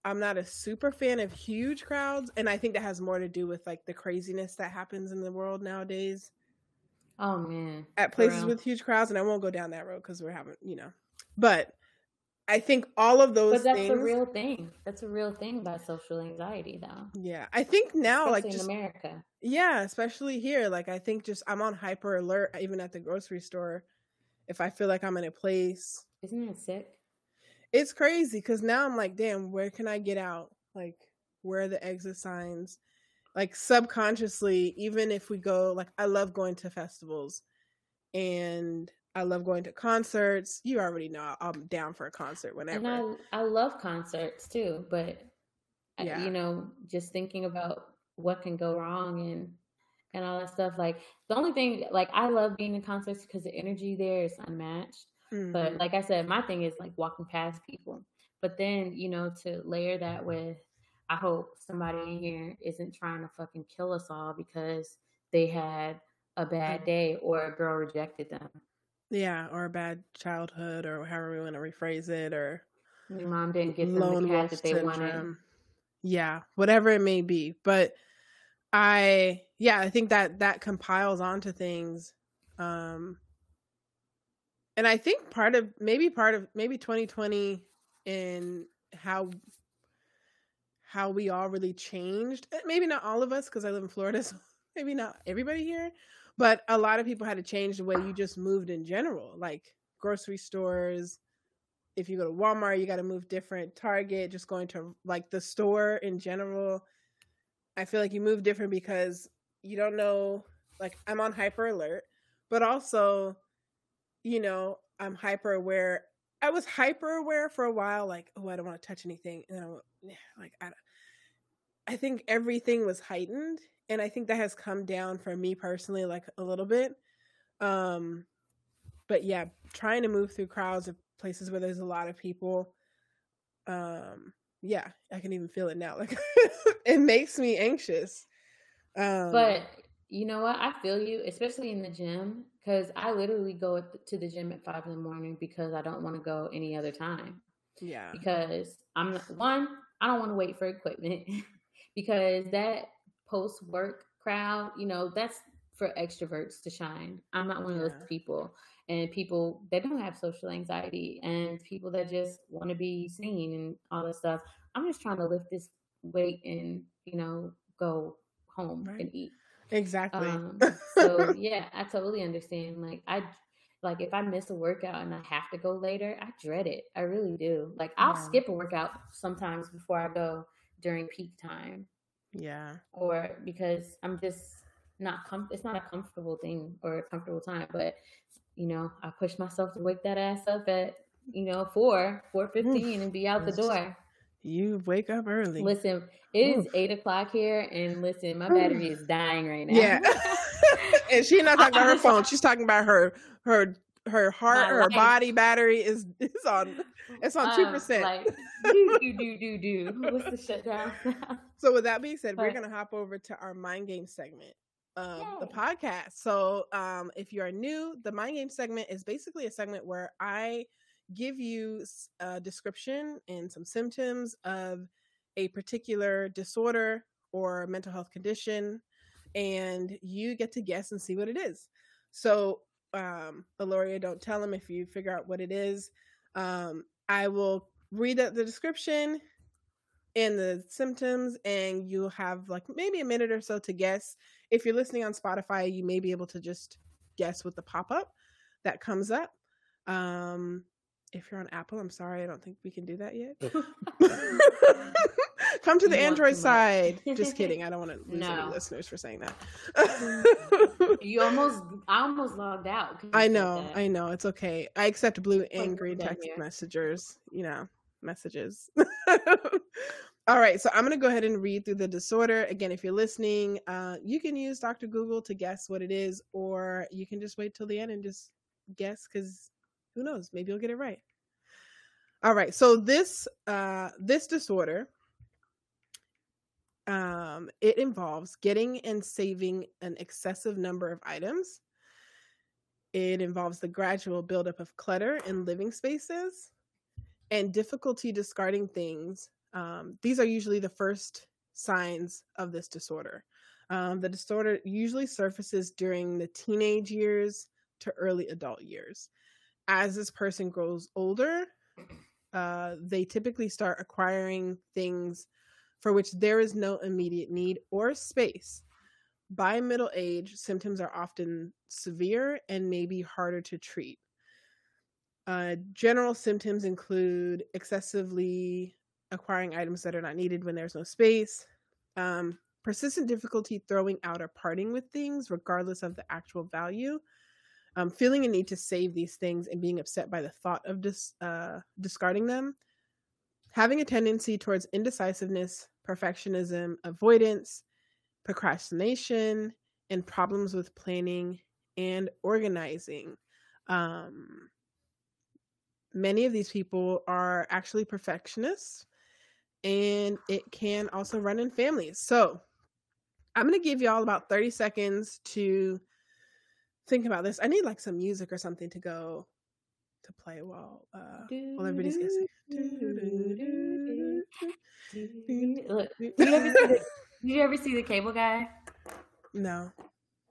I'm not a super fan of huge crowds, and I think that has more to do with like the craziness that happens in the world nowadays. Oh man, at places with huge crowds, and I won't go down that road because we're having, you know. But I think all of those. But that's things, a real thing. That's a real thing about social anxiety, though. Yeah, I think now, especially like just, in America. Yeah, especially here. Like I think just I'm on hyper alert, even at the grocery store. If I feel like I'm in a place, isn't it sick? It's crazy because now I'm like, damn, where can I get out? Like, where are the exit signs? Like subconsciously, even if we go, like I love going to festivals, and I love going to concerts. You already know I'm down for a concert whenever. And I I love concerts too, but yeah. you know, just thinking about what can go wrong and and all that stuff. Like the only thing, like I love being in concerts because the energy there is unmatched. Mm-hmm. But like I said, my thing is like walking past people. But then you know to layer that with, I hope somebody in here isn't trying to fucking kill us all because they had a bad day or a girl rejected them. Yeah, or a bad childhood, or however we want to rephrase it, or your mom didn't get them the cat that they syndrome. wanted. Yeah, whatever it may be, but I yeah, I think that that compiles onto things. Um and I think part of maybe part of maybe 2020 in how how we all really changed. Eh, maybe not all of us because I live in Florida, so maybe not everybody here, but a lot of people had to change the way you just moved in general, like grocery stores. If you go to Walmart, you got to move different. Target, just going to like the store in general. I feel like you move different because you don't know. Like I'm on hyper alert, but also, you know, I'm hyper aware. I was hyper aware for a while, like, oh, I don't want to touch anything, and then I like, I, I think everything was heightened, and I think that has come down for me personally, like a little bit. Um, but yeah, trying to move through crowds of places where there's a lot of people, um, yeah, I can even feel it now. Like it makes me anxious. Um, but you know what? I feel you, especially in the gym, because I literally go to the gym at five in the morning because I don't want to go any other time. Yeah. Because I'm one, I don't want to wait for equipment because that post work crowd, you know, that's for extroverts to shine. I'm not one of those people. And people that don't have social anxiety and people that just want to be seen and all this stuff. I'm just trying to lift this weight and, you know, go home right. and eat. Exactly. Um, so yeah, I totally understand. Like I like if I miss a workout and I have to go later, I dread it. I really do. Like I'll yeah. skip a workout sometimes before I go during peak time. Yeah. Or because I'm just not com it's not a comfortable thing or a comfortable time, but you know, I push myself to wake that ass up at, you know, four, four fifteen and be out the door. You wake up early. Listen, it is eight o'clock here, and listen, my battery is dying right now. Yeah, and she's not talking about her phone. She's talking about her her her heart, her body battery is is on it's on two um, percent. Like do do do do do. What's the shutdown? so with that being said, but, we're gonna hop over to our mind game segment of yay. the podcast. So um, if you are new, the mind game segment is basically a segment where I give you a description and some symptoms of a particular disorder or mental health condition, and you get to guess and see what it is. So, um, Aloria, don't tell them if you figure out what it is. Um, I will read the, the description and the symptoms, and you'll have like maybe a minute or so to guess. If you're listening on Spotify, you may be able to just guess with the pop up that comes up. Um, if you're on Apple, I'm sorry, I don't think we can do that yet. Come to you the Android side. Just kidding. I don't want to lose no. any listeners for saying that. you almost, I almost logged out. I know, I know. It's okay. I accept blue and green text here. messengers. You know, messages. All right, so I'm going to go ahead and read through the disorder. Again, if you're listening, uh, you can use Dr. Google to guess what it is, or you can just wait till the end and just guess because who knows? Maybe you'll get it right. All right. So this uh this disorder um it involves getting and saving an excessive number of items. It involves the gradual buildup of clutter in living spaces and difficulty discarding things. Um, these are usually the first signs of this disorder. Um, the disorder usually surfaces during the teenage years to early adult years as this person grows older, uh, they typically start acquiring things for which there is no immediate need or space. By middle age, symptoms are often severe and may be harder to treat. Uh, general symptoms include excessively acquiring items that are not needed when there's no space, um, persistent difficulty throwing out or parting with things, regardless of the actual value, um, feeling a need to save these things and being upset by the thought of dis- uh, discarding them, having a tendency towards indecisiveness, perfectionism, avoidance, procrastination, and problems with planning and organizing. Um, many of these people are actually perfectionists, and it can also run in families. So, I'm going to give y'all about 30 seconds to think about this. I need like some music or something to go to play while uh while everybody's guessing. Look, did you ever see the, did you ever see the cable guy? No.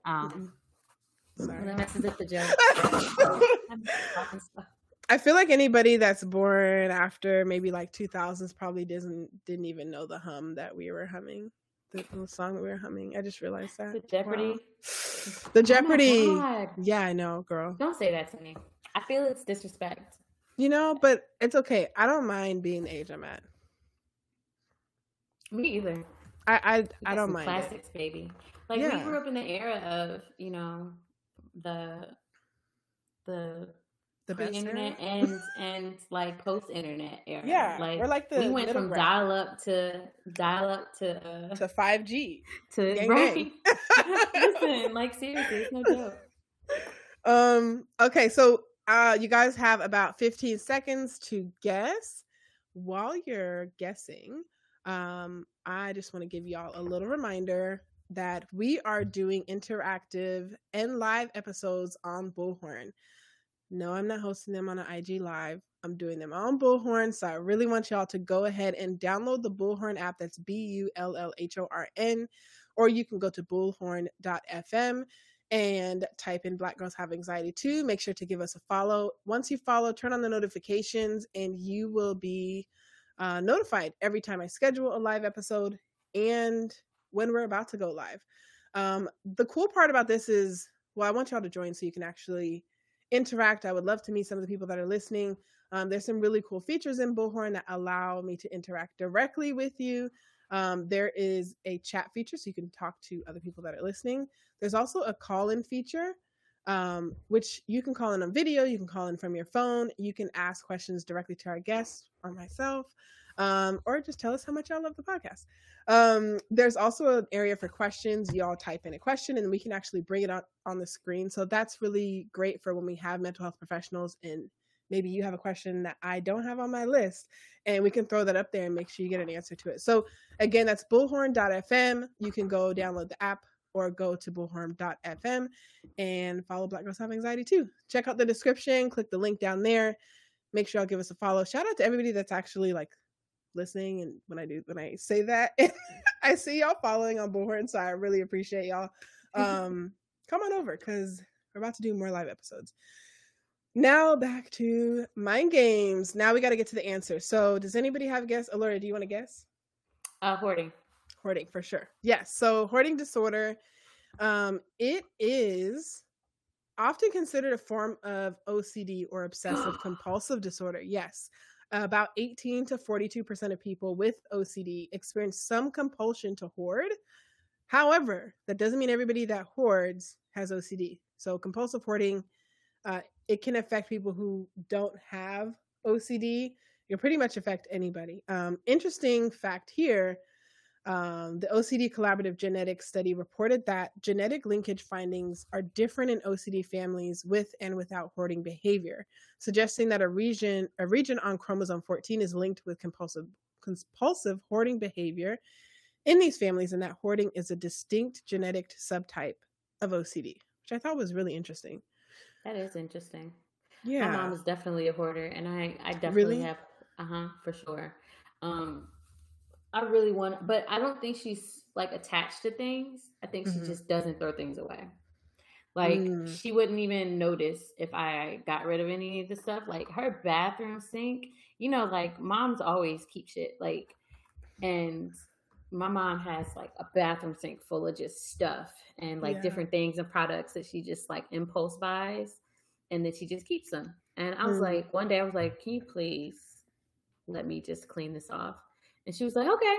Um, Sorry. I feel like anybody that's born after maybe like 2000s probably doesn't didn't even know the hum that we were humming, the, the song that we were humming. I just realized that. The Jeopardy. Wow. The Jeopardy. Oh yeah, I know, girl. Don't say that to me. I feel it's disrespect. You know, but it's okay. I don't mind being the age I'm at. Me either. I I, I don't mind. Classics, it. baby. Like yeah. we grew up in the era of you know the the the pre-internet and and like post-internet era. Yeah, like, we're like the we went from dial up to dial up to uh, to five G to gang right. Listen, like seriously, it's no joke. Um. Okay, so uh, you guys have about fifteen seconds to guess. While you're guessing, um, I just want to give y'all a little reminder that we are doing interactive and live episodes on Bullhorn. No, I'm not hosting them on an IG live. I'm doing them on Bullhorn. So I really want y'all to go ahead and download the Bullhorn app. That's B U L L H O R N. Or you can go to bullhorn.fm and type in Black Girls Have Anxiety too. Make sure to give us a follow. Once you follow, turn on the notifications and you will be uh, notified every time I schedule a live episode and when we're about to go live. Um, the cool part about this is, well, I want y'all to join so you can actually interact. I would love to meet some of the people that are listening. Um, there's some really cool features in Bullhorn that allow me to interact directly with you. Um, there is a chat feature so you can talk to other people that are listening. There's also a call in feature, um, which you can call in on video, you can call in from your phone, you can ask questions directly to our guests or myself, um, or just tell us how much y'all love the podcast. Um, there's also an area for questions. Y'all type in a question and we can actually bring it up on the screen. So that's really great for when we have mental health professionals and maybe you have a question that I don't have on my list and we can throw that up there and make sure you get an answer to it. So again, that's bullhorn.fm. You can go download the app or go to bullhorn.fm and follow Black Girls Have Anxiety too. Check out the description, click the link down there. Make sure y'all give us a follow. Shout out to everybody that's actually like listening and when I do when I say that I see y'all following on Bullhorn so I really appreciate y'all um come on over because we're about to do more live episodes now back to mind games. Now we got to get to the answer so does anybody have a guess? Aloria do you want to guess? Uh hoarding. Hoarding for sure. Yes so hoarding disorder um it is often considered a form of OCD or obsessive compulsive disorder. Yes about 18 to 42% of people with OCD experience some compulsion to hoard. However, that doesn't mean everybody that hoards has OCD. So compulsive hoarding, uh, it can affect people who don't have OCD. It can pretty much affect anybody. Um, interesting fact here um, the OCD Collaborative Genetics Study reported that genetic linkage findings are different in OCD families with and without hoarding behavior, suggesting that a region a region on chromosome 14 is linked with compulsive compulsive hoarding behavior in these families, and that hoarding is a distinct genetic subtype of OCD, which I thought was really interesting. That is interesting. Yeah, my mom is definitely a hoarder, and I I definitely really? have uh huh for sure. Um, I really want, but I don't think she's like attached to things. I think mm-hmm. she just doesn't throw things away. Like mm. she wouldn't even notice if I got rid of any of the stuff. Like her bathroom sink, you know, like moms always keep shit. Like, and my mom has like a bathroom sink full of just stuff and like yeah. different things and products that she just like impulse buys, and then she just keeps them. And I was mm. like, one day I was like, can you please let me just clean this off? And she was like, okay.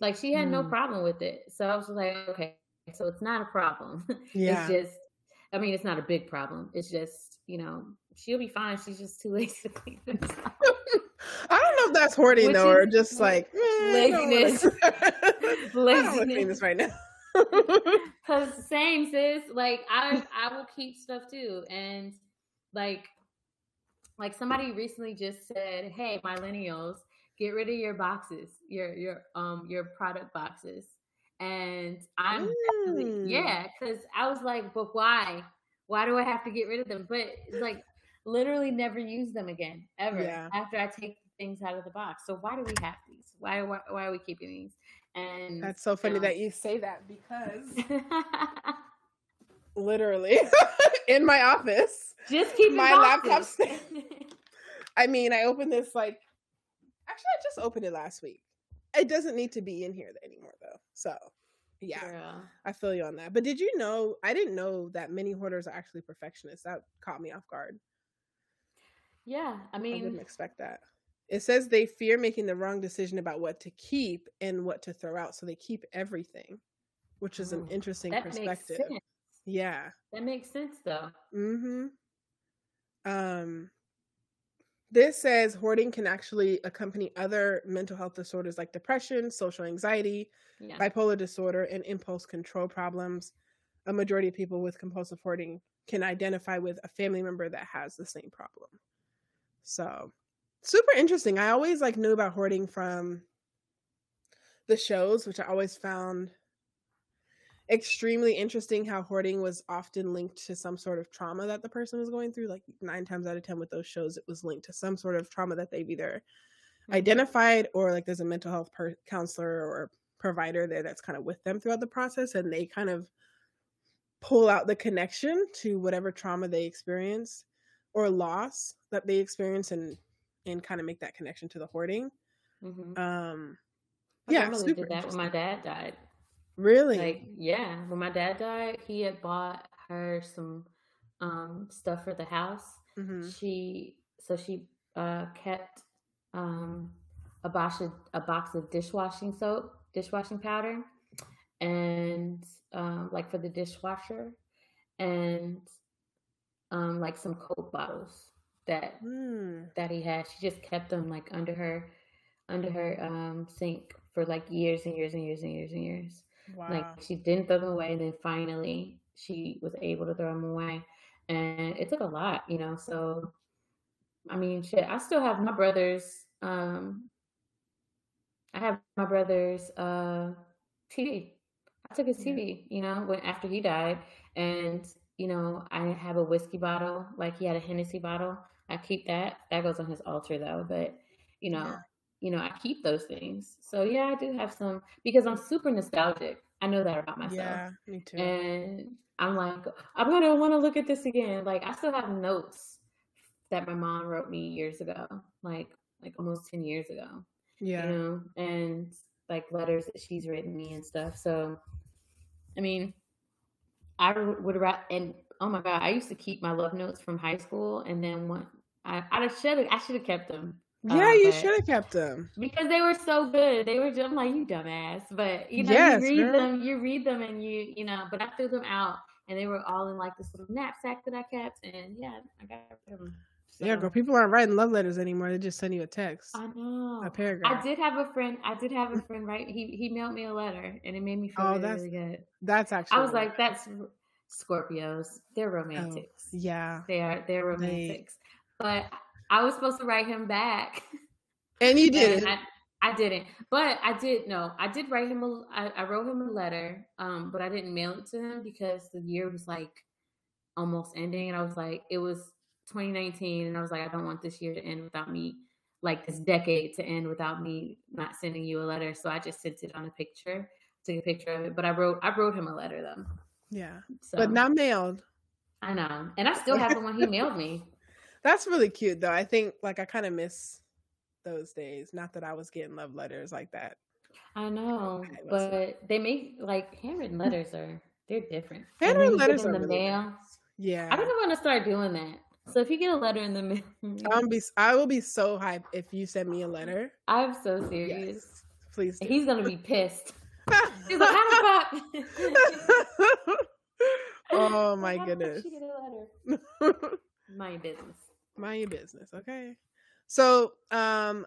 Like she had mm. no problem with it. So I was like, okay, so it's not a problem. Yeah. it's just, I mean, it's not a big problem. It's just, you know, she'll be fine. She's just too lazy to clean this I don't know if that's hoarding Which though, or just like eh, laziness. laziness. this right now. Cause same sis, like I I will keep stuff too, and like like somebody recently just said, "Hey, millennials, get rid of your boxes, your your um your product boxes. And I'm mm. yeah, because I was like, but why? why do I have to get rid of them? But like literally never use them again ever yeah. after I take things out of the box. So why do we have these? Why why, why are we keeping these? And that's so funny that you say that because literally in my office, just keep my laptop. I mean, I opened this like actually I just opened it last week. It doesn't need to be in here anymore though. So yeah, Girl. I feel you on that. But did you know? I didn't know that many hoarders are actually perfectionists. That caught me off guard. Yeah, I mean, I didn't expect that. It says they fear making the wrong decision about what to keep and what to throw out, so they keep everything, which is an oh, interesting perspective. Yeah, that makes sense though. Mm-hmm. Um, this says hoarding can actually accompany other mental health disorders like depression, social anxiety, yeah. bipolar disorder, and impulse control problems. A majority of people with compulsive hoarding can identify with a family member that has the same problem. So, super interesting. I always like knew about hoarding from the shows, which I always found extremely interesting how hoarding was often linked to some sort of trauma that the person was going through. Like nine times out of 10 with those shows, it was linked to some sort of trauma that they've either mm-hmm. identified or like there's a mental health per- counselor or provider there that's kind of with them throughout the process and they kind of pull out the connection to whatever trauma they experience or loss that they experience and and kind of make that connection to the hoarding. Mm-hmm. Um, my yeah, did that when my dad died. Really? Like, yeah. When my dad died, he had bought her some um, stuff for the house. Mm-hmm. She so she uh, kept um, a box of a box of dishwashing soap, dishwashing powder, and um, like for the dishwasher, and um, like some Coke bottles that mm. that he had. She just kept them like under her under her um, sink for like years and years and years and years and years. Wow. Like she didn't throw them away, and then finally she was able to throw them away, and it took a lot, you know. So, I mean, shit, I still have my brother's. Um, I have my brother's uh, TV. I took his TV, you know, when after he died, and you know, I have a whiskey bottle, like he had a Hennessy bottle. I keep that. That goes on his altar though, but you know, yeah you know, I keep those things. So yeah, I do have some because I'm super nostalgic. I know that about myself. Yeah, me too. And I'm like, I'm gonna want to look at this again. Like I still have notes that my mom wrote me years ago, like like almost ten years ago. Yeah. You know, and like letters that she's written me and stuff. So, I mean, I would write and oh my god, I used to keep my love notes from high school, and then one I I should have I should have kept them yeah, uh, you should have kept them because they were so good. They were just like you dumbass, but you know yes, you read girl. them, you read them, and you you know. But I threw them out, and they were all in like this little knapsack that I kept, and yeah, I got them. So. Yeah, girl. People aren't writing love letters anymore. They just send you a text. I know. A paragraph. I did have a friend. I did have a friend. Right. He he mailed me a letter, and it made me feel oh, really, that's, really good. That's actually. I was like, that's Scorpios. They're oh, romantics. Oh, yeah. They are. They're romantics. But I was supposed to write him back. And you did. I, I, didn't, but I did. No, I did write him a. I, I wrote him a letter, um, but I didn't mail it to him because the year was like almost ending, and I was like, it was 2019, and I was like, I don't want this year to end without me, like this decade to end without me not sending you a letter. So I just sent it on a picture, took a picture of it. But I wrote, I wrote him a letter though. Yeah, so, but not mailed. I know, and I still have the one he mailed me. That's really cute, though. I think like I kind of miss those days. Not that I was getting love letters like that. I know, but they make like handwritten letters are they're different. Handwritten letters in the really mail. Yeah, I don't want to start doing that. So if you get a letter in the mail, I'm be I will be so hyped if you send me a mm-hmm. letter. I'm so serious. Yes, please. Do. He's gonna be pissed. He's like, "How the fuck?" oh my goodness. Mind business. Mind your business. Okay. So, um,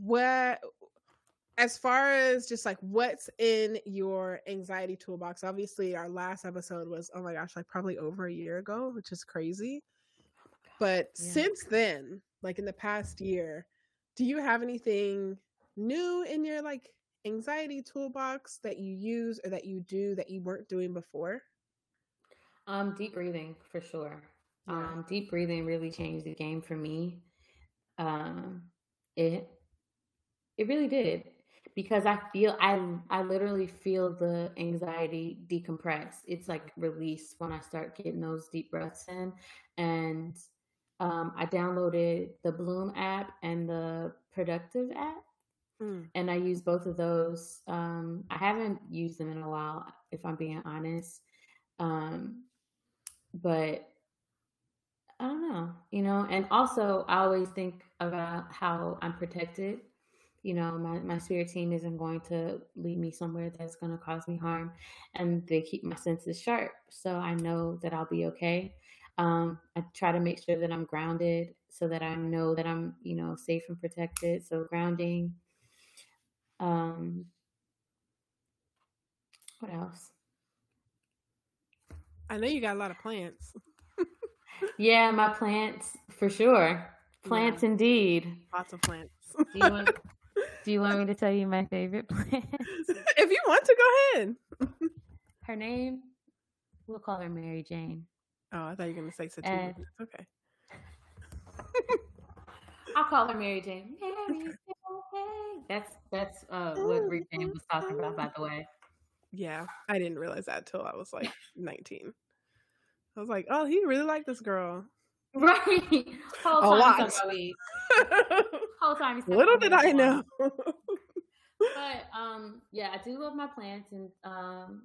what, as far as just like what's in your anxiety toolbox, obviously our last episode was, oh my gosh, like probably over a year ago, which is crazy. But yeah. since then, like in the past year, do you have anything new in your like anxiety toolbox that you use or that you do that you weren't doing before? Um, deep breathing for sure. Yeah. Um, deep breathing really changed the game for me. Um, it it really did because I feel I I literally feel the anxiety decompress. It's like release when I start getting those deep breaths in. And um, I downloaded the Bloom app and the Productive app, mm. and I use both of those. Um, I haven't used them in a while, if I'm being honest. Um, but don't know, you know. And also, I always think about how I'm protected. You know my, my spirit team isn't going to lead me somewhere that's going to cause me harm and they keep my senses sharp so i know that i'll be okay. Um, i try to make sure that i'm grounded so that i know that i'm you know safe and protected so grounding. Um, what else? I know you got a lot of plants yeah my plants for sure plants yeah. indeed lots of plants do you want do you want me to tell you my favorite plant? if you want to, go ahead. her name, we'll call her Mary Jane. Oh, I thought you were going to say Sativa. okay. I'll call her Mary Jane. Mary Jane. That's that's uh, what Rick James was talking about, by the way. Yeah, I didn't realize that until I was like 19. I was like, oh, he really liked this girl. Right. Whole a lot. Whole time. Little did I know. but um, yeah, I do love my plants, and um,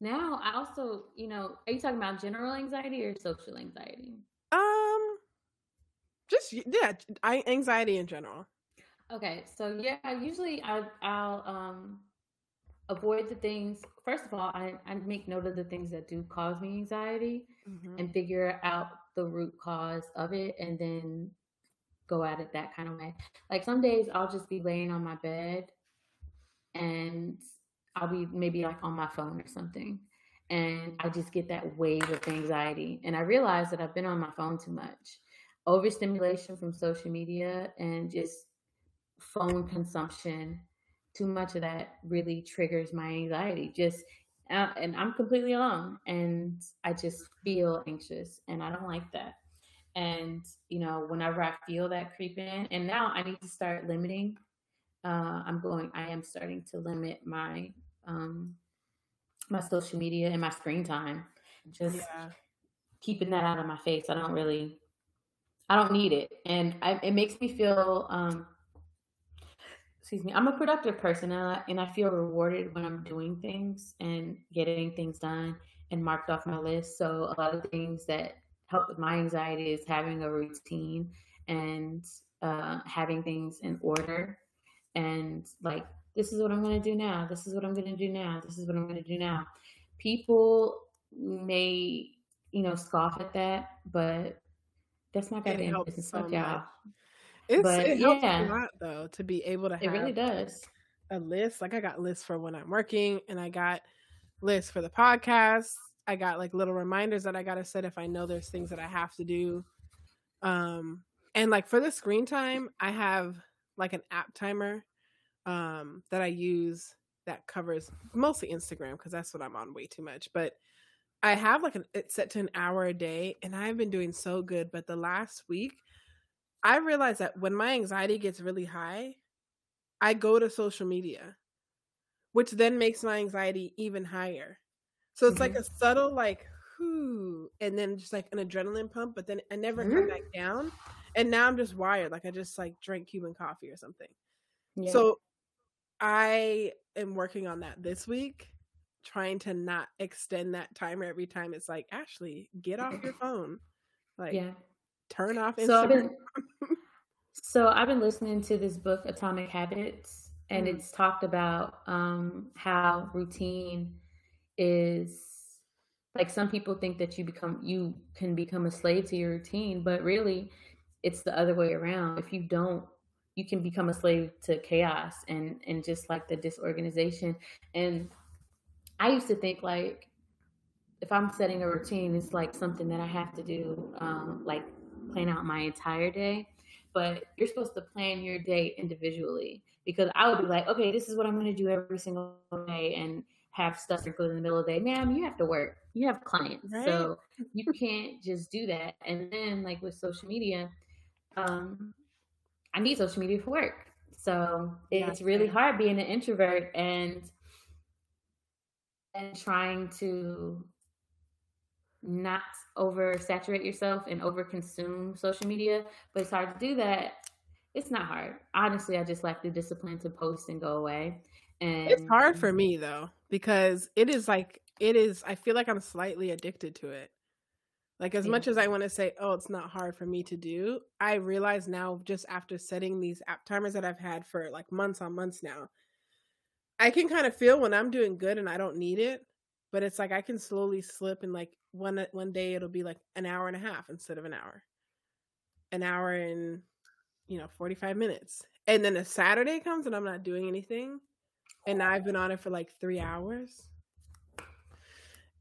now I also, you know, are you talking about general anxiety or social anxiety? Um, just yeah, I anxiety in general. Okay, so yeah, usually I I'll um avoid the things first of all I, I make note of the things that do cause me anxiety mm-hmm. and figure out the root cause of it and then go at it that kind of way like some days i'll just be laying on my bed and i'll be maybe like on my phone or something and i just get that wave of anxiety and i realize that i've been on my phone too much overstimulation from social media and just phone consumption too much of that really triggers my anxiety. Just uh, and I'm completely alone, and I just feel anxious, and I don't like that. And you know, whenever I feel that creep in, and now I need to start limiting. Uh, I'm going. I am starting to limit my um, my social media and my screen time. Just yeah. keeping that out of my face. I don't really. I don't need it, and I, it makes me feel um, excuse me, I'm a productive person and I, and I feel rewarded when I'm doing things and getting things done and marked off my list. So a lot of things that help with my anxiety is having a routine and uh, having things in order and like this is what I'm going to do now. This is what I'm going to do now. This is what I'm going to do now. People may, you know, scoff at that, but that's not goddamn business. So y'all. It's, but it helps yeah. a lot though to be able to have it really does a list. Like I got lists for when I'm working, and I got lists for the podcast. I got like little reminders that I gotta set if I know there's things that I have to do. Um, and like for the screen time, I have like an app timer um that I use that covers mostly Instagram because that's what I'm on way too much. But I have like an it's set to an hour a day, and I've been doing so good. But the last week, I realize that when my anxiety gets really high, I go to social media, which then makes my anxiety even higher. So it's mm-hmm. like a subtle like whoo, and then just like an adrenaline pump, but then I never mm-hmm. come back down. And now I'm just wired, like I just like drank Cuban coffee or something. Yeah. So I am working on that this week, trying to not extend that timer every time. It's like Ashley, get off your phone. Like yeah turn off Instagram. So I've been, so I've been listening to this book, Atomic Habits, and mm. it's talked about um, how routine is like some people think that you become you can become a slave to your routine, but really it's the other way around. If you don't you can become a slave to chaos and and just like the disorganization and i used to think like if i'm setting a routine it's like something that i have to do um, like plan out my entire day, but you're supposed to plan your day individually because I would be like, okay, this is what I'm going to do every single day and have stuff sprinkled in the middle of the day. Ma'am, you have to work. You have clients. Right. So you can't just do that. And then like with social media, um, I need social media for work. So it's really hard being an introvert and and trying to not oversaturate yourself and overconsume social media. But it's hard to do that. It's not hard. Honestly, I just lack the discipline to post and go away. And it's hard for me though, because it is like it is I feel like I'm slightly addicted to it. Like as yeah. much as I want to say, oh, it's not hard for me to do, I realize now just after setting these app timers that I've had for like months on months now, I can kind of feel when I'm doing good and I don't need it, but it's like I can slowly slip and like one one day it'll be like an hour and a half instead of an hour. An hour and you know, 45 minutes. And then a Saturday comes and I'm not doing anything and I've been on it for like 3 hours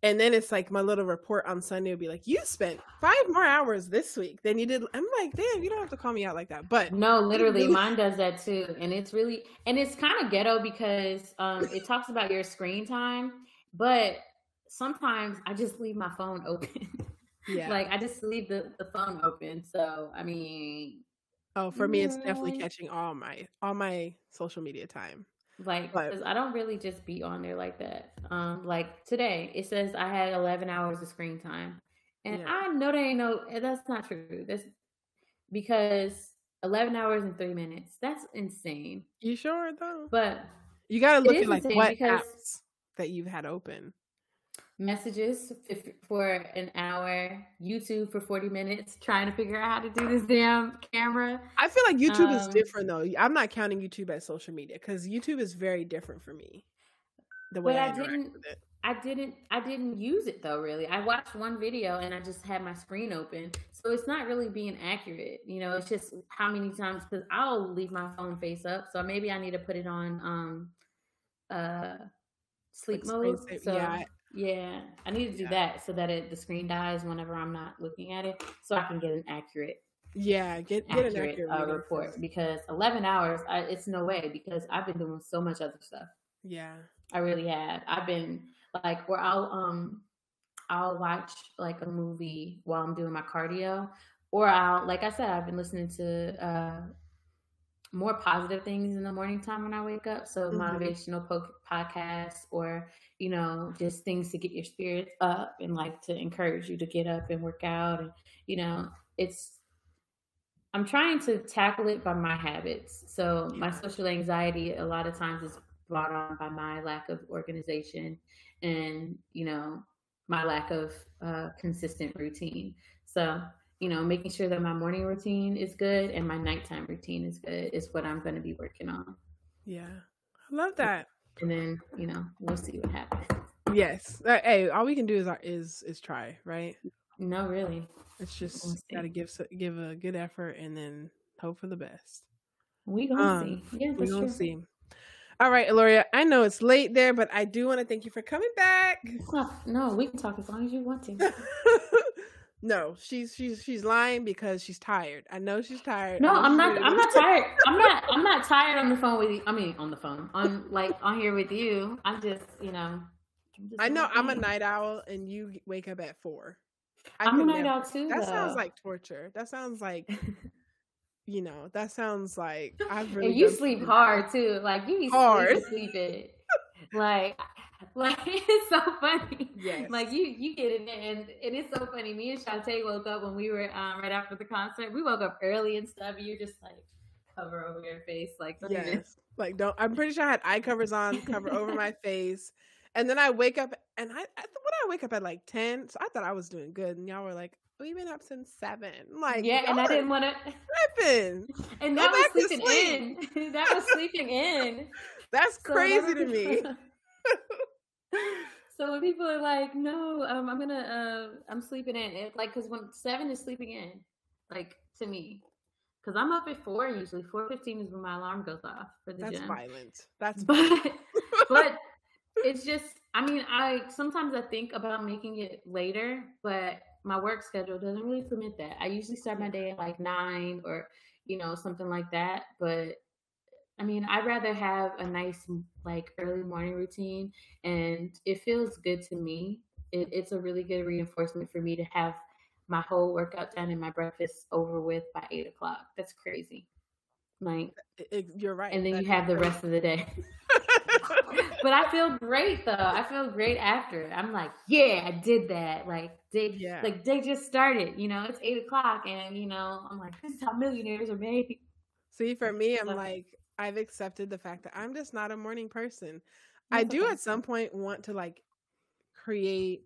and then it's like my little report on Sunday will be like, you spent five more hours this week than you did. I'm like, damn, you don't have to call me out like that. But no, literally, mine does that too, and it's really and it's kind of ghetto because um, it talks about your screen time, but sometimes I just leave my phone open. Yeah, like I just leave the the phone open. So I mean, oh, for me, it's definitely catching all my all my social media time. Like, because I don't really just be on there like that. Um, like today, it says I had 11 hours of screen time, and yeah. I know that ain't no. That's not true. That's because 11 hours and three minutes. That's insane. You sure though? But you gotta look at like what apps that you've had open messages for an hour, YouTube for 40 minutes, trying to figure out how to do this damn camera. I feel like YouTube um, is different though. I'm not counting YouTube as social media because YouTube is very different for me. The way I, I didn't I didn't I didn't use it though really. I watched one video and I just had my screen open. So it's not really being accurate. You know, it's just how many times cuz I'll leave my phone face up. So maybe I need to put it on um uh sleep like mode. So yeah, yeah, I need to do yeah. that so that it, the screen dies whenever I'm not looking at it, so I can get an accurate. Yeah, get, get accurate, an accurate uh, report because 11 hours, I, it's no way because I've been doing so much other stuff. Yeah, I really have. I've been like where I'll um I'll watch like a movie while I'm doing my cardio, or I'll like I said I've been listening to uh more positive things in the morning time when I wake up. So mm-hmm. motivational po- podcasts or, you know, just things to get your spirits up and like to encourage you to get up and work out. And, you know, it's, I'm trying to tackle it by my habits. So my social anxiety a lot of times is brought on by my lack of organization and, you know, my lack of uh, consistent routine. So you know, making sure that my morning routine is good and my nighttime routine is good is what I'm going to be working on. Yeah. I love that. And then, you know, we'll see what happens. Yes. Uh, hey, all we can do is is is try, right? No, really. It's just got to give give a good effort and then hope for the best. We gonna um, see. Yeah, we gonna true. see. All right, Aloria. I know it's late there, but I do want to thank you for coming back. No, we can talk as long as you want to. No, she's she's she's lying because she's tired. I know she's tired. No, I'm not. I'm not tired. I'm not. I'm not tired on the phone with you. I mean, on the phone. On like on here with you. I'm just, you know. Just I know I'm a night owl, and you wake up at four. I am a night owl too. That though. sounds like torture. That sounds like. you know, that sounds like I've really. And you sleep hard too. Like you hard sleeping. like Like it's so funny. Yes. Like you you get in there and it is so funny. Me and Shantae woke up when we were um, right after the concert. We woke up early and stuff. You just like cover over your face, like yes. Even... Like don't. I'm pretty sure I had eye covers on, cover over my face, and then I wake up and I, I when I wake up at like ten, so I thought I was doing good, and y'all were like, we've been up since seven. Like, yeah, and I didn't want to sleeping. And that was sleeping in. that was sleeping in. That's so crazy that was... to me so when people are like, "No, um, I'm gonna, uh, I'm sleeping in," it, like, because when seven is sleeping in, like to me, because I'm up at four usually. Four fifteen is when my alarm goes off for the That's gym. violent. That's but, but it's just. I mean, I sometimes I think about making it later, but my work schedule doesn't really permit that. I usually start my day at like nine or you know something like that, but I mean, I'd rather have a nice like early morning routine, and it feels good to me. It, it's a really good reinforcement for me to have my whole workout done and my breakfast over with by eight o'clock. That's crazy. Like it, you're right. And then you have the rest of the day. but I feel great though. I feel great after. I'm like, yeah, I did that. Like they, yeah. like they just started. You know, it's eight o'clock, and you know, I'm like, this is how millionaires are made. See, for me, I'm like, I've accepted the fact that I'm just not a morning person. That's I do okay. at some point want to like create,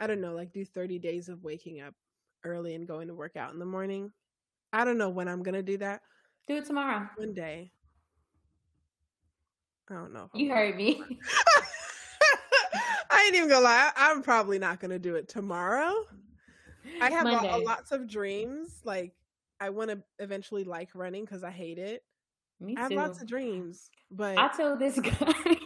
I don't know, like do 30 days of waking up early and going to work out in the morning. I don't know when I'm gonna do that. Do it tomorrow. One day. I don't know. You heard me. I ain't even gonna lie. I'm probably not gonna do it tomorrow. I have a, a, lots of dreams. Like I want to eventually like running because I hate it. Me I have lots of dreams, but I told this guy.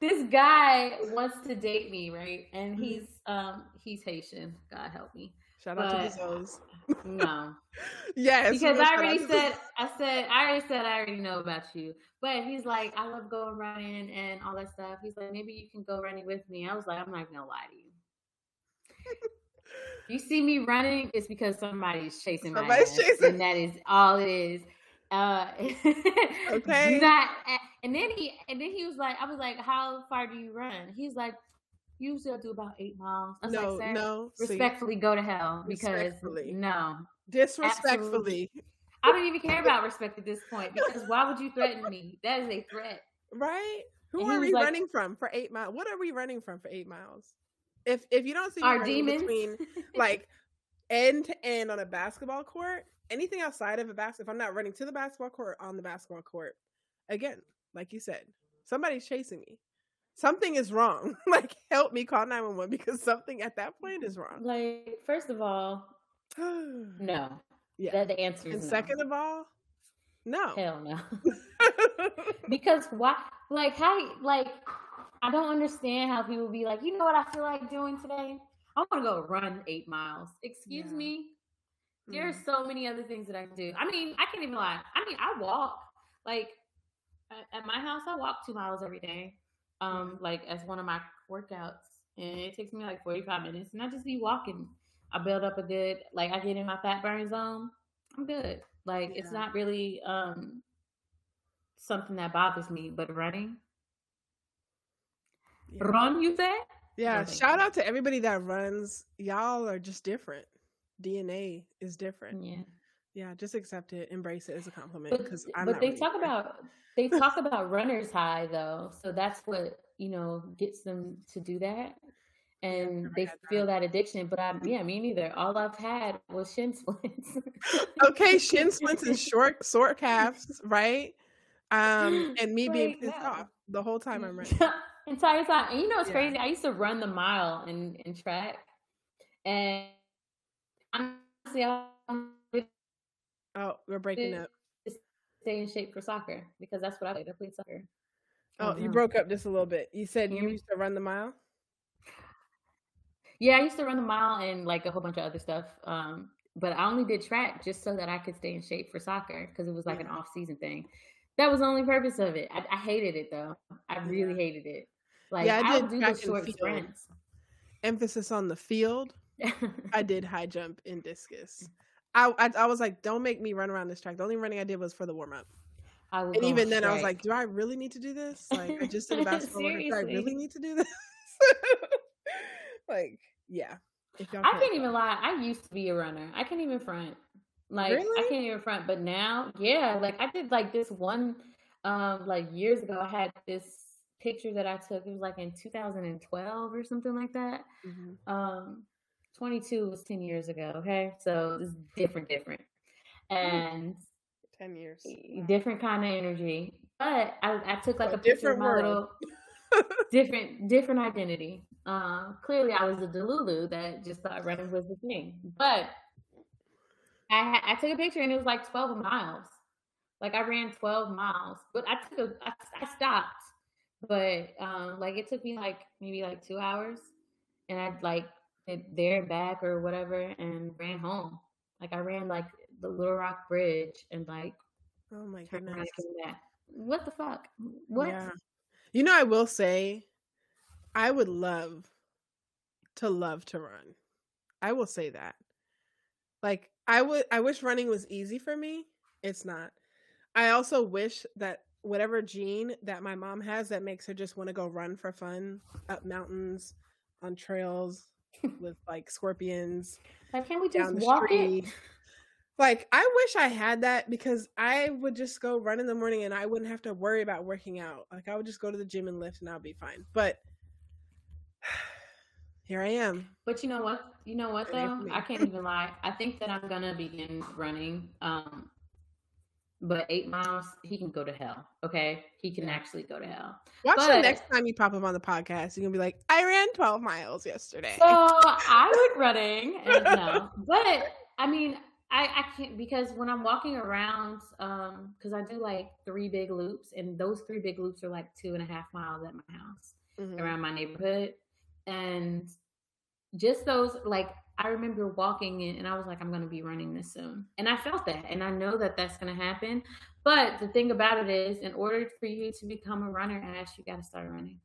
this guy wants to date me, right? And mm-hmm. he's um he's Haitian. God help me. Shout but, out to the Zoes. No. yes. Because I already said I said I already said I already know about you. But he's like, I love going running and all that stuff. He's like, maybe you can go running with me. I was like, I'm not gonna lie to you. you see me running, it's because somebody's chasing somebody's my ass, chasing. and that is all it is. Uh, okay. Not, and then he and then he was like, I was like, how far do you run? He's like, usually I do about eight miles. I was no, like, no. Respectfully, see, go to hell because no, disrespectfully. Absolutely. I don't even care about respect at this point because why would you threaten me? That is a threat, right? Who and are we like, running from for eight miles? What are we running from for eight miles? If if you don't see our demons between like end to end on a basketball court, anything outside of a basket, if I'm not running to the basketball court on the basketball court, again, like you said, somebody's chasing me something is wrong. like, help me call 911 because something at that point is wrong. Like, first of all, no. Yeah. That the answer is And no. second of all, no. Hell no. because why? Like, how? Like, I don't understand how people be like, you know what I feel like doing today? I want to go run eight miles. Excuse yeah. me. There's mm. so many other things that I can do. I mean, I can't even lie. I mean, I walk. Like at my house, I walk two miles every day um like as one of my workouts and it takes me like 45 minutes and I just be walking. I build up a good like I get in my fat burn zone. I'm good. Like yeah. it's not really um something that bothers me, but running. Yeah. Run, you say? Yeah, shout out to everybody that runs. Y'all are just different. DNA is different. Yeah. Yeah, just accept it, embrace it as a compliment because I'm But they talk about they talk about runner's high though, so that's what you know gets them to do that, and they feel that addiction. But I, yeah, me neither. All I've had was shin splints. okay, shin splints and short short calves, right? Um, and me being pissed off the whole time I'm running. Entire time, and you know it's yeah. crazy. I used to run the mile in in track, and honestly, I'm Oh, we're breaking up stay in shape for soccer because that's what I played. I played soccer. Oh, you mm-hmm. broke up just a little bit. You said you mm-hmm. used to run the mile. Yeah, I used to run the mile and like a whole bunch of other stuff. Um, but I only did track just so that I could stay in shape for soccer because it was like an mm-hmm. off season thing. That was the only purpose of it. I, I hated it though. I really hated it. Like yeah, I, I did do the short sprints. Emphasis on the field. I did high jump and discus. I, I, I was like, don't make me run around this track. The only running I did was for the warm up. And even then, I was like, do I really need to do this? Like, I just did a basketball. do I really need to do this? like, yeah. I can't even lie. I used to be a runner. I can't even front. Like, really? I can't even front. But now, yeah, like I did like this one, um, like years ago. I had this picture that I took. It was like in 2012 or something like that. Mm-hmm. Um, 22 was 10 years ago. Okay. So it's different, different. And 10 years. Different kind of energy. But I, I took like a, a picture of my world. little different, different identity. Uh, clearly I was a Delulu that just thought running was the thing. But I, I took a picture and it was like 12 miles. Like I ran 12 miles, but I took a, I, I stopped, but um, like it took me like maybe like two hours, and I'd like there back or whatever and ran home. Like I ran like the Little Rock Bridge and like Oh my goodness. What the fuck? What? Yeah. You know, I will say, I would love to love to run. I will say that. Like, I would, I wish running was easy for me. It's not. I also wish that whatever gene that my mom has that makes her just want to go run for fun up mountains on trails with like scorpions. Like, can't we just walk street. it? Like, I wish I had that because I would just go run in the morning and I wouldn't have to worry about working out. Like, I would just go to the gym and lift and I'll be fine. But here I am. But you know what? You know what though? I can't even lie. I think that I'm gonna begin running. Um, but eight miles, he can go to hell. Okay, he can actually go to hell. Watch but, the next time you pop up on the podcast. You're gonna be like, I ran 12 miles yesterday. So I went running, and no, but I mean, I, I can't because when I'm walking around, um, because I do like three big loops, and those three big loops are like two and a half miles at my house mm-hmm. around my neighborhood, and just those like I remember walking in, and I was like, I'm going to be running this soon, and I felt that, and I know that that's going to happen. But the thing about it is, in order for you to become a runner, Ash, you got to start running.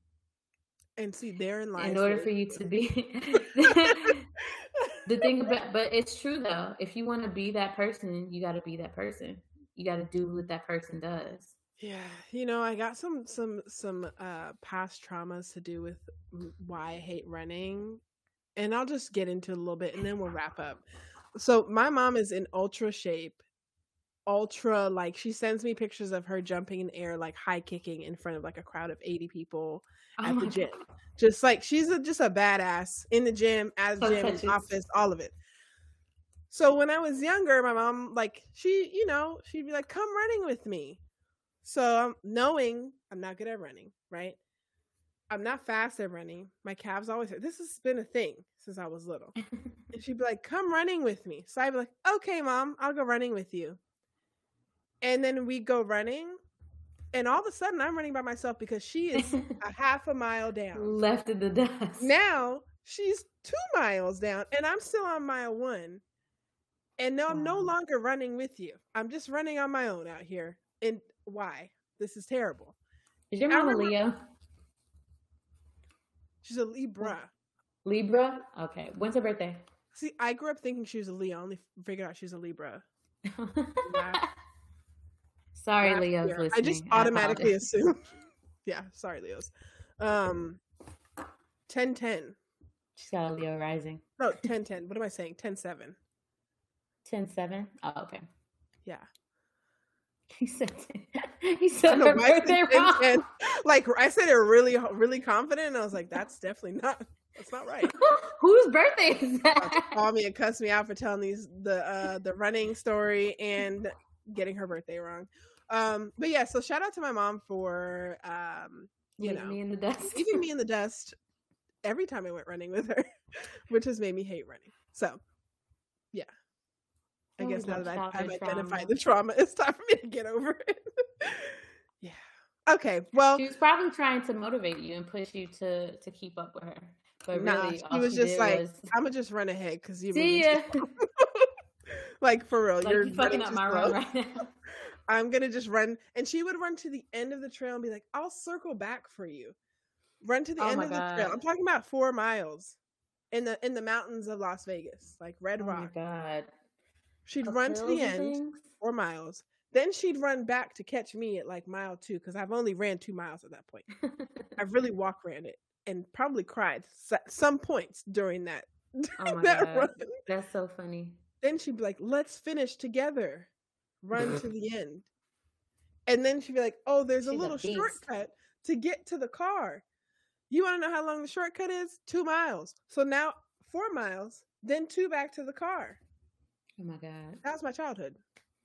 And see, therein lies. In line. In order for you to be, the thing about but it's true though if you want to be that person you got to be that person you got to do what that person does yeah you know i got some some some uh past traumas to do with why i hate running and i'll just get into a little bit and then we'll wrap up. So my mom is in ultra shape ultra like she sends me pictures of her jumping in air like high kicking in front of like a crowd of 80 people oh at the gym. God. just like she's a, just a badass in the gym at the gym in office all of it. So when i was younger my mom like she you know she'd be like come running with me. So i'm knowing i'm not good at running right i'm not fast at running. My calves always this has been a thing since i was little. And she'd be like come running with me. So i'd be like okay mom i'll go running with you. And then we go running and all of a sudden i'm running by myself because she is a half a mile down. Left in the dust. Now she's two miles down and i'm still on mile one and now wow. i'm no longer running with you. I'm just running on my own out here. And why? This is terrible. Is your mom a leo she's a libra libra okay when's her birthday see i grew up thinking she was a leo I only figured out she's a libra Sorry, Leo's listening. I just automatically I assumed. yeah, sorry, Leo's. Um, ten ten. She's got a Leo rising. No, ten ten. What am I saying? Ten seven. Ten seven. Oh, okay. Yeah. He said. He said her birthday wrong. 10, like I said it really, really confident, and I was like, "That's definitely not. That's not right." Whose birthday is that? Call me and cuss me out for telling these the uh the running story and getting her birthday wrong. Um, but yeah, so shout out to my mom for um, you leaving know, me in the dust, leaving me in the dust every time I went running with her, which has made me hate running. So, yeah, I oh, guess now that I, have identified the trauma, it's time for me to get over it. yeah. Okay. Well, she was probably trying to motivate you and push you to to keep up with her. But nah, really, she was she just like, was... "I'm gonna just run ahead because you." See ya. like for real, like, you're fucking up my road right now. I'm gonna just run. And she would run to the end of the trail and be like, I'll circle back for you. Run to the oh end of the trail. I'm talking about four miles in the in the mountains of Las Vegas, like Red oh Rock. God. She'd run to the end, things? four miles. Then she'd run back to catch me at like mile two because I've only ran two miles at that point. I really walk ran it and probably cried some points during that. Oh my that God. Run. That's so funny. Then she'd be like, "Let's finish together." run to the end. And then she'd be like, oh, there's She's a little a shortcut to get to the car. You want to know how long the shortcut is? Two miles. So now four miles, then two back to the car. Oh my God. That was my childhood.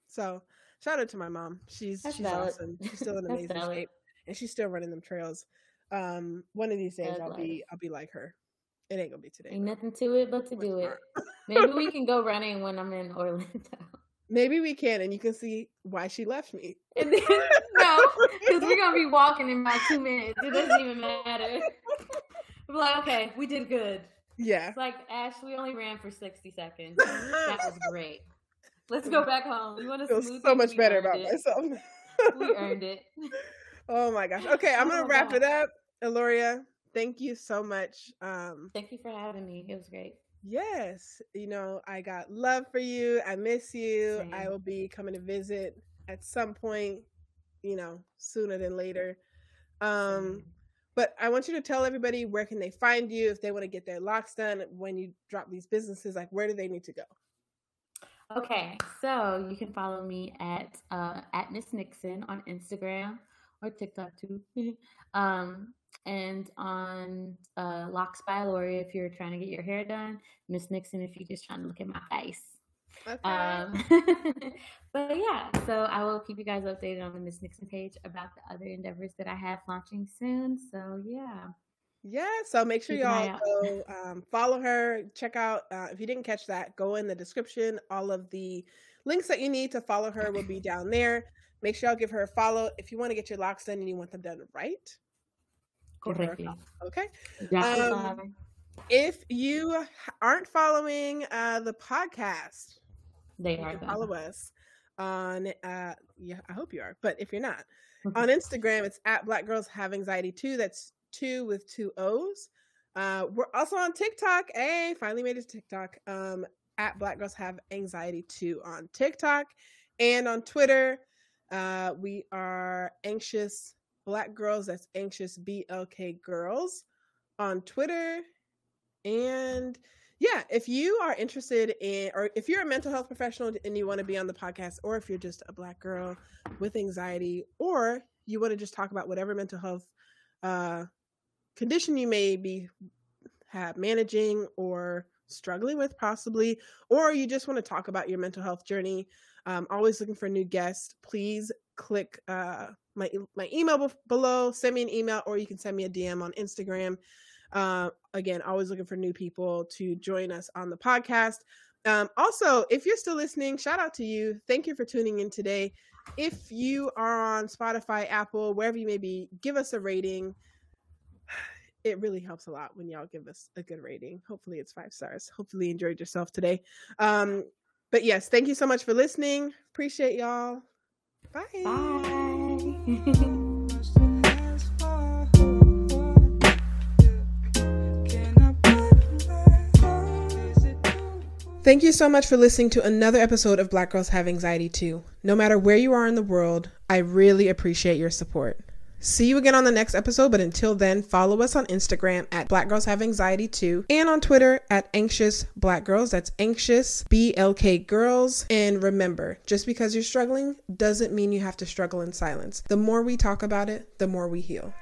So shout out to my mom. She's That's she's valid. awesome. She's still in amazing shape. And she's still running them trails. Um, one of these days I'll be I'll be like her. It ain't gonna be today. Ain't nothing to it but to do it. Maybe we can go running when I'm in Orlando. Maybe we can, and you can see why she left me. Then, no, because we're gonna be walking in about two minutes. It doesn't even matter. I'm like, okay, we did good. Yeah. It's like Ash, we only ran for sixty seconds. that was great. Let's go back home. You want to feel so much better about it. myself. we earned it. Oh my gosh. Okay, I'm gonna oh wrap God. it up. Aloria, thank you so much. Um, thank you for having me. It was great. Yes, you know, I got love for you. I miss you. Same. I will be coming to visit at some point, you know, sooner than later. Um, but I want you to tell everybody where can they find you if they want to get their locks done when you drop these businesses. Like, where do they need to go? Okay, so you can follow me at uh, at Miss Nixon on Instagram or TikTok too. um, and on uh, Locks by Lori if you're trying to get your hair done. Miss Nixon if you're just trying to look at my face. Okay. Um, but yeah, so I will keep you guys updated on the Miss Nixon page about the other endeavors that I have launching soon. So yeah. Yeah, so make sure y'all go um, follow her. Check out uh, if you didn't catch that, go in the description. All of the links that you need to follow her will be down there. Make sure y'all give her a follow if you want to get your locks done and you want them done right. Correct. Okay. Um, if you aren't following uh, the podcast, they are. Follow us on. Uh, yeah, I hope you are. But if you're not, on Instagram, it's at Black Girls Have Anxiety Too. That's two with two O's. Uh, we're also on TikTok. Hey, finally made it to TikTok. Um, at Black Girls Have Anxiety Too on TikTok and on Twitter. Uh, we are anxious black girls. That's anxious BLK girls on Twitter. And yeah, if you are interested in, or if you're a mental health professional and you want to be on the podcast, or if you're just a black girl with anxiety, or you want to just talk about whatever mental health uh, condition you may be have managing or struggling with, possibly, or you just want to talk about your mental health journey, um, always looking for new guests. Please click uh, my my email b- below. Send me an email, or you can send me a DM on Instagram. Uh, again, always looking for new people to join us on the podcast. Um, also, if you're still listening, shout out to you. Thank you for tuning in today. If you are on Spotify, Apple, wherever you may be, give us a rating. It really helps a lot when y'all give us a good rating. Hopefully, it's five stars. Hopefully, you enjoyed yourself today. Um, but yes, thank you so much for listening. Appreciate y'all. Bye. Bye. Thank you so much for listening to another episode of Black Girls Have Anxiety Too. No matter where you are in the world, I really appreciate your support. See you again on the next episode, but until then, follow us on Instagram at Black Girls Have Anxiety Too and on Twitter at Anxious Black Girls. That's Anxious BLK Girls. And remember, just because you're struggling doesn't mean you have to struggle in silence. The more we talk about it, the more we heal.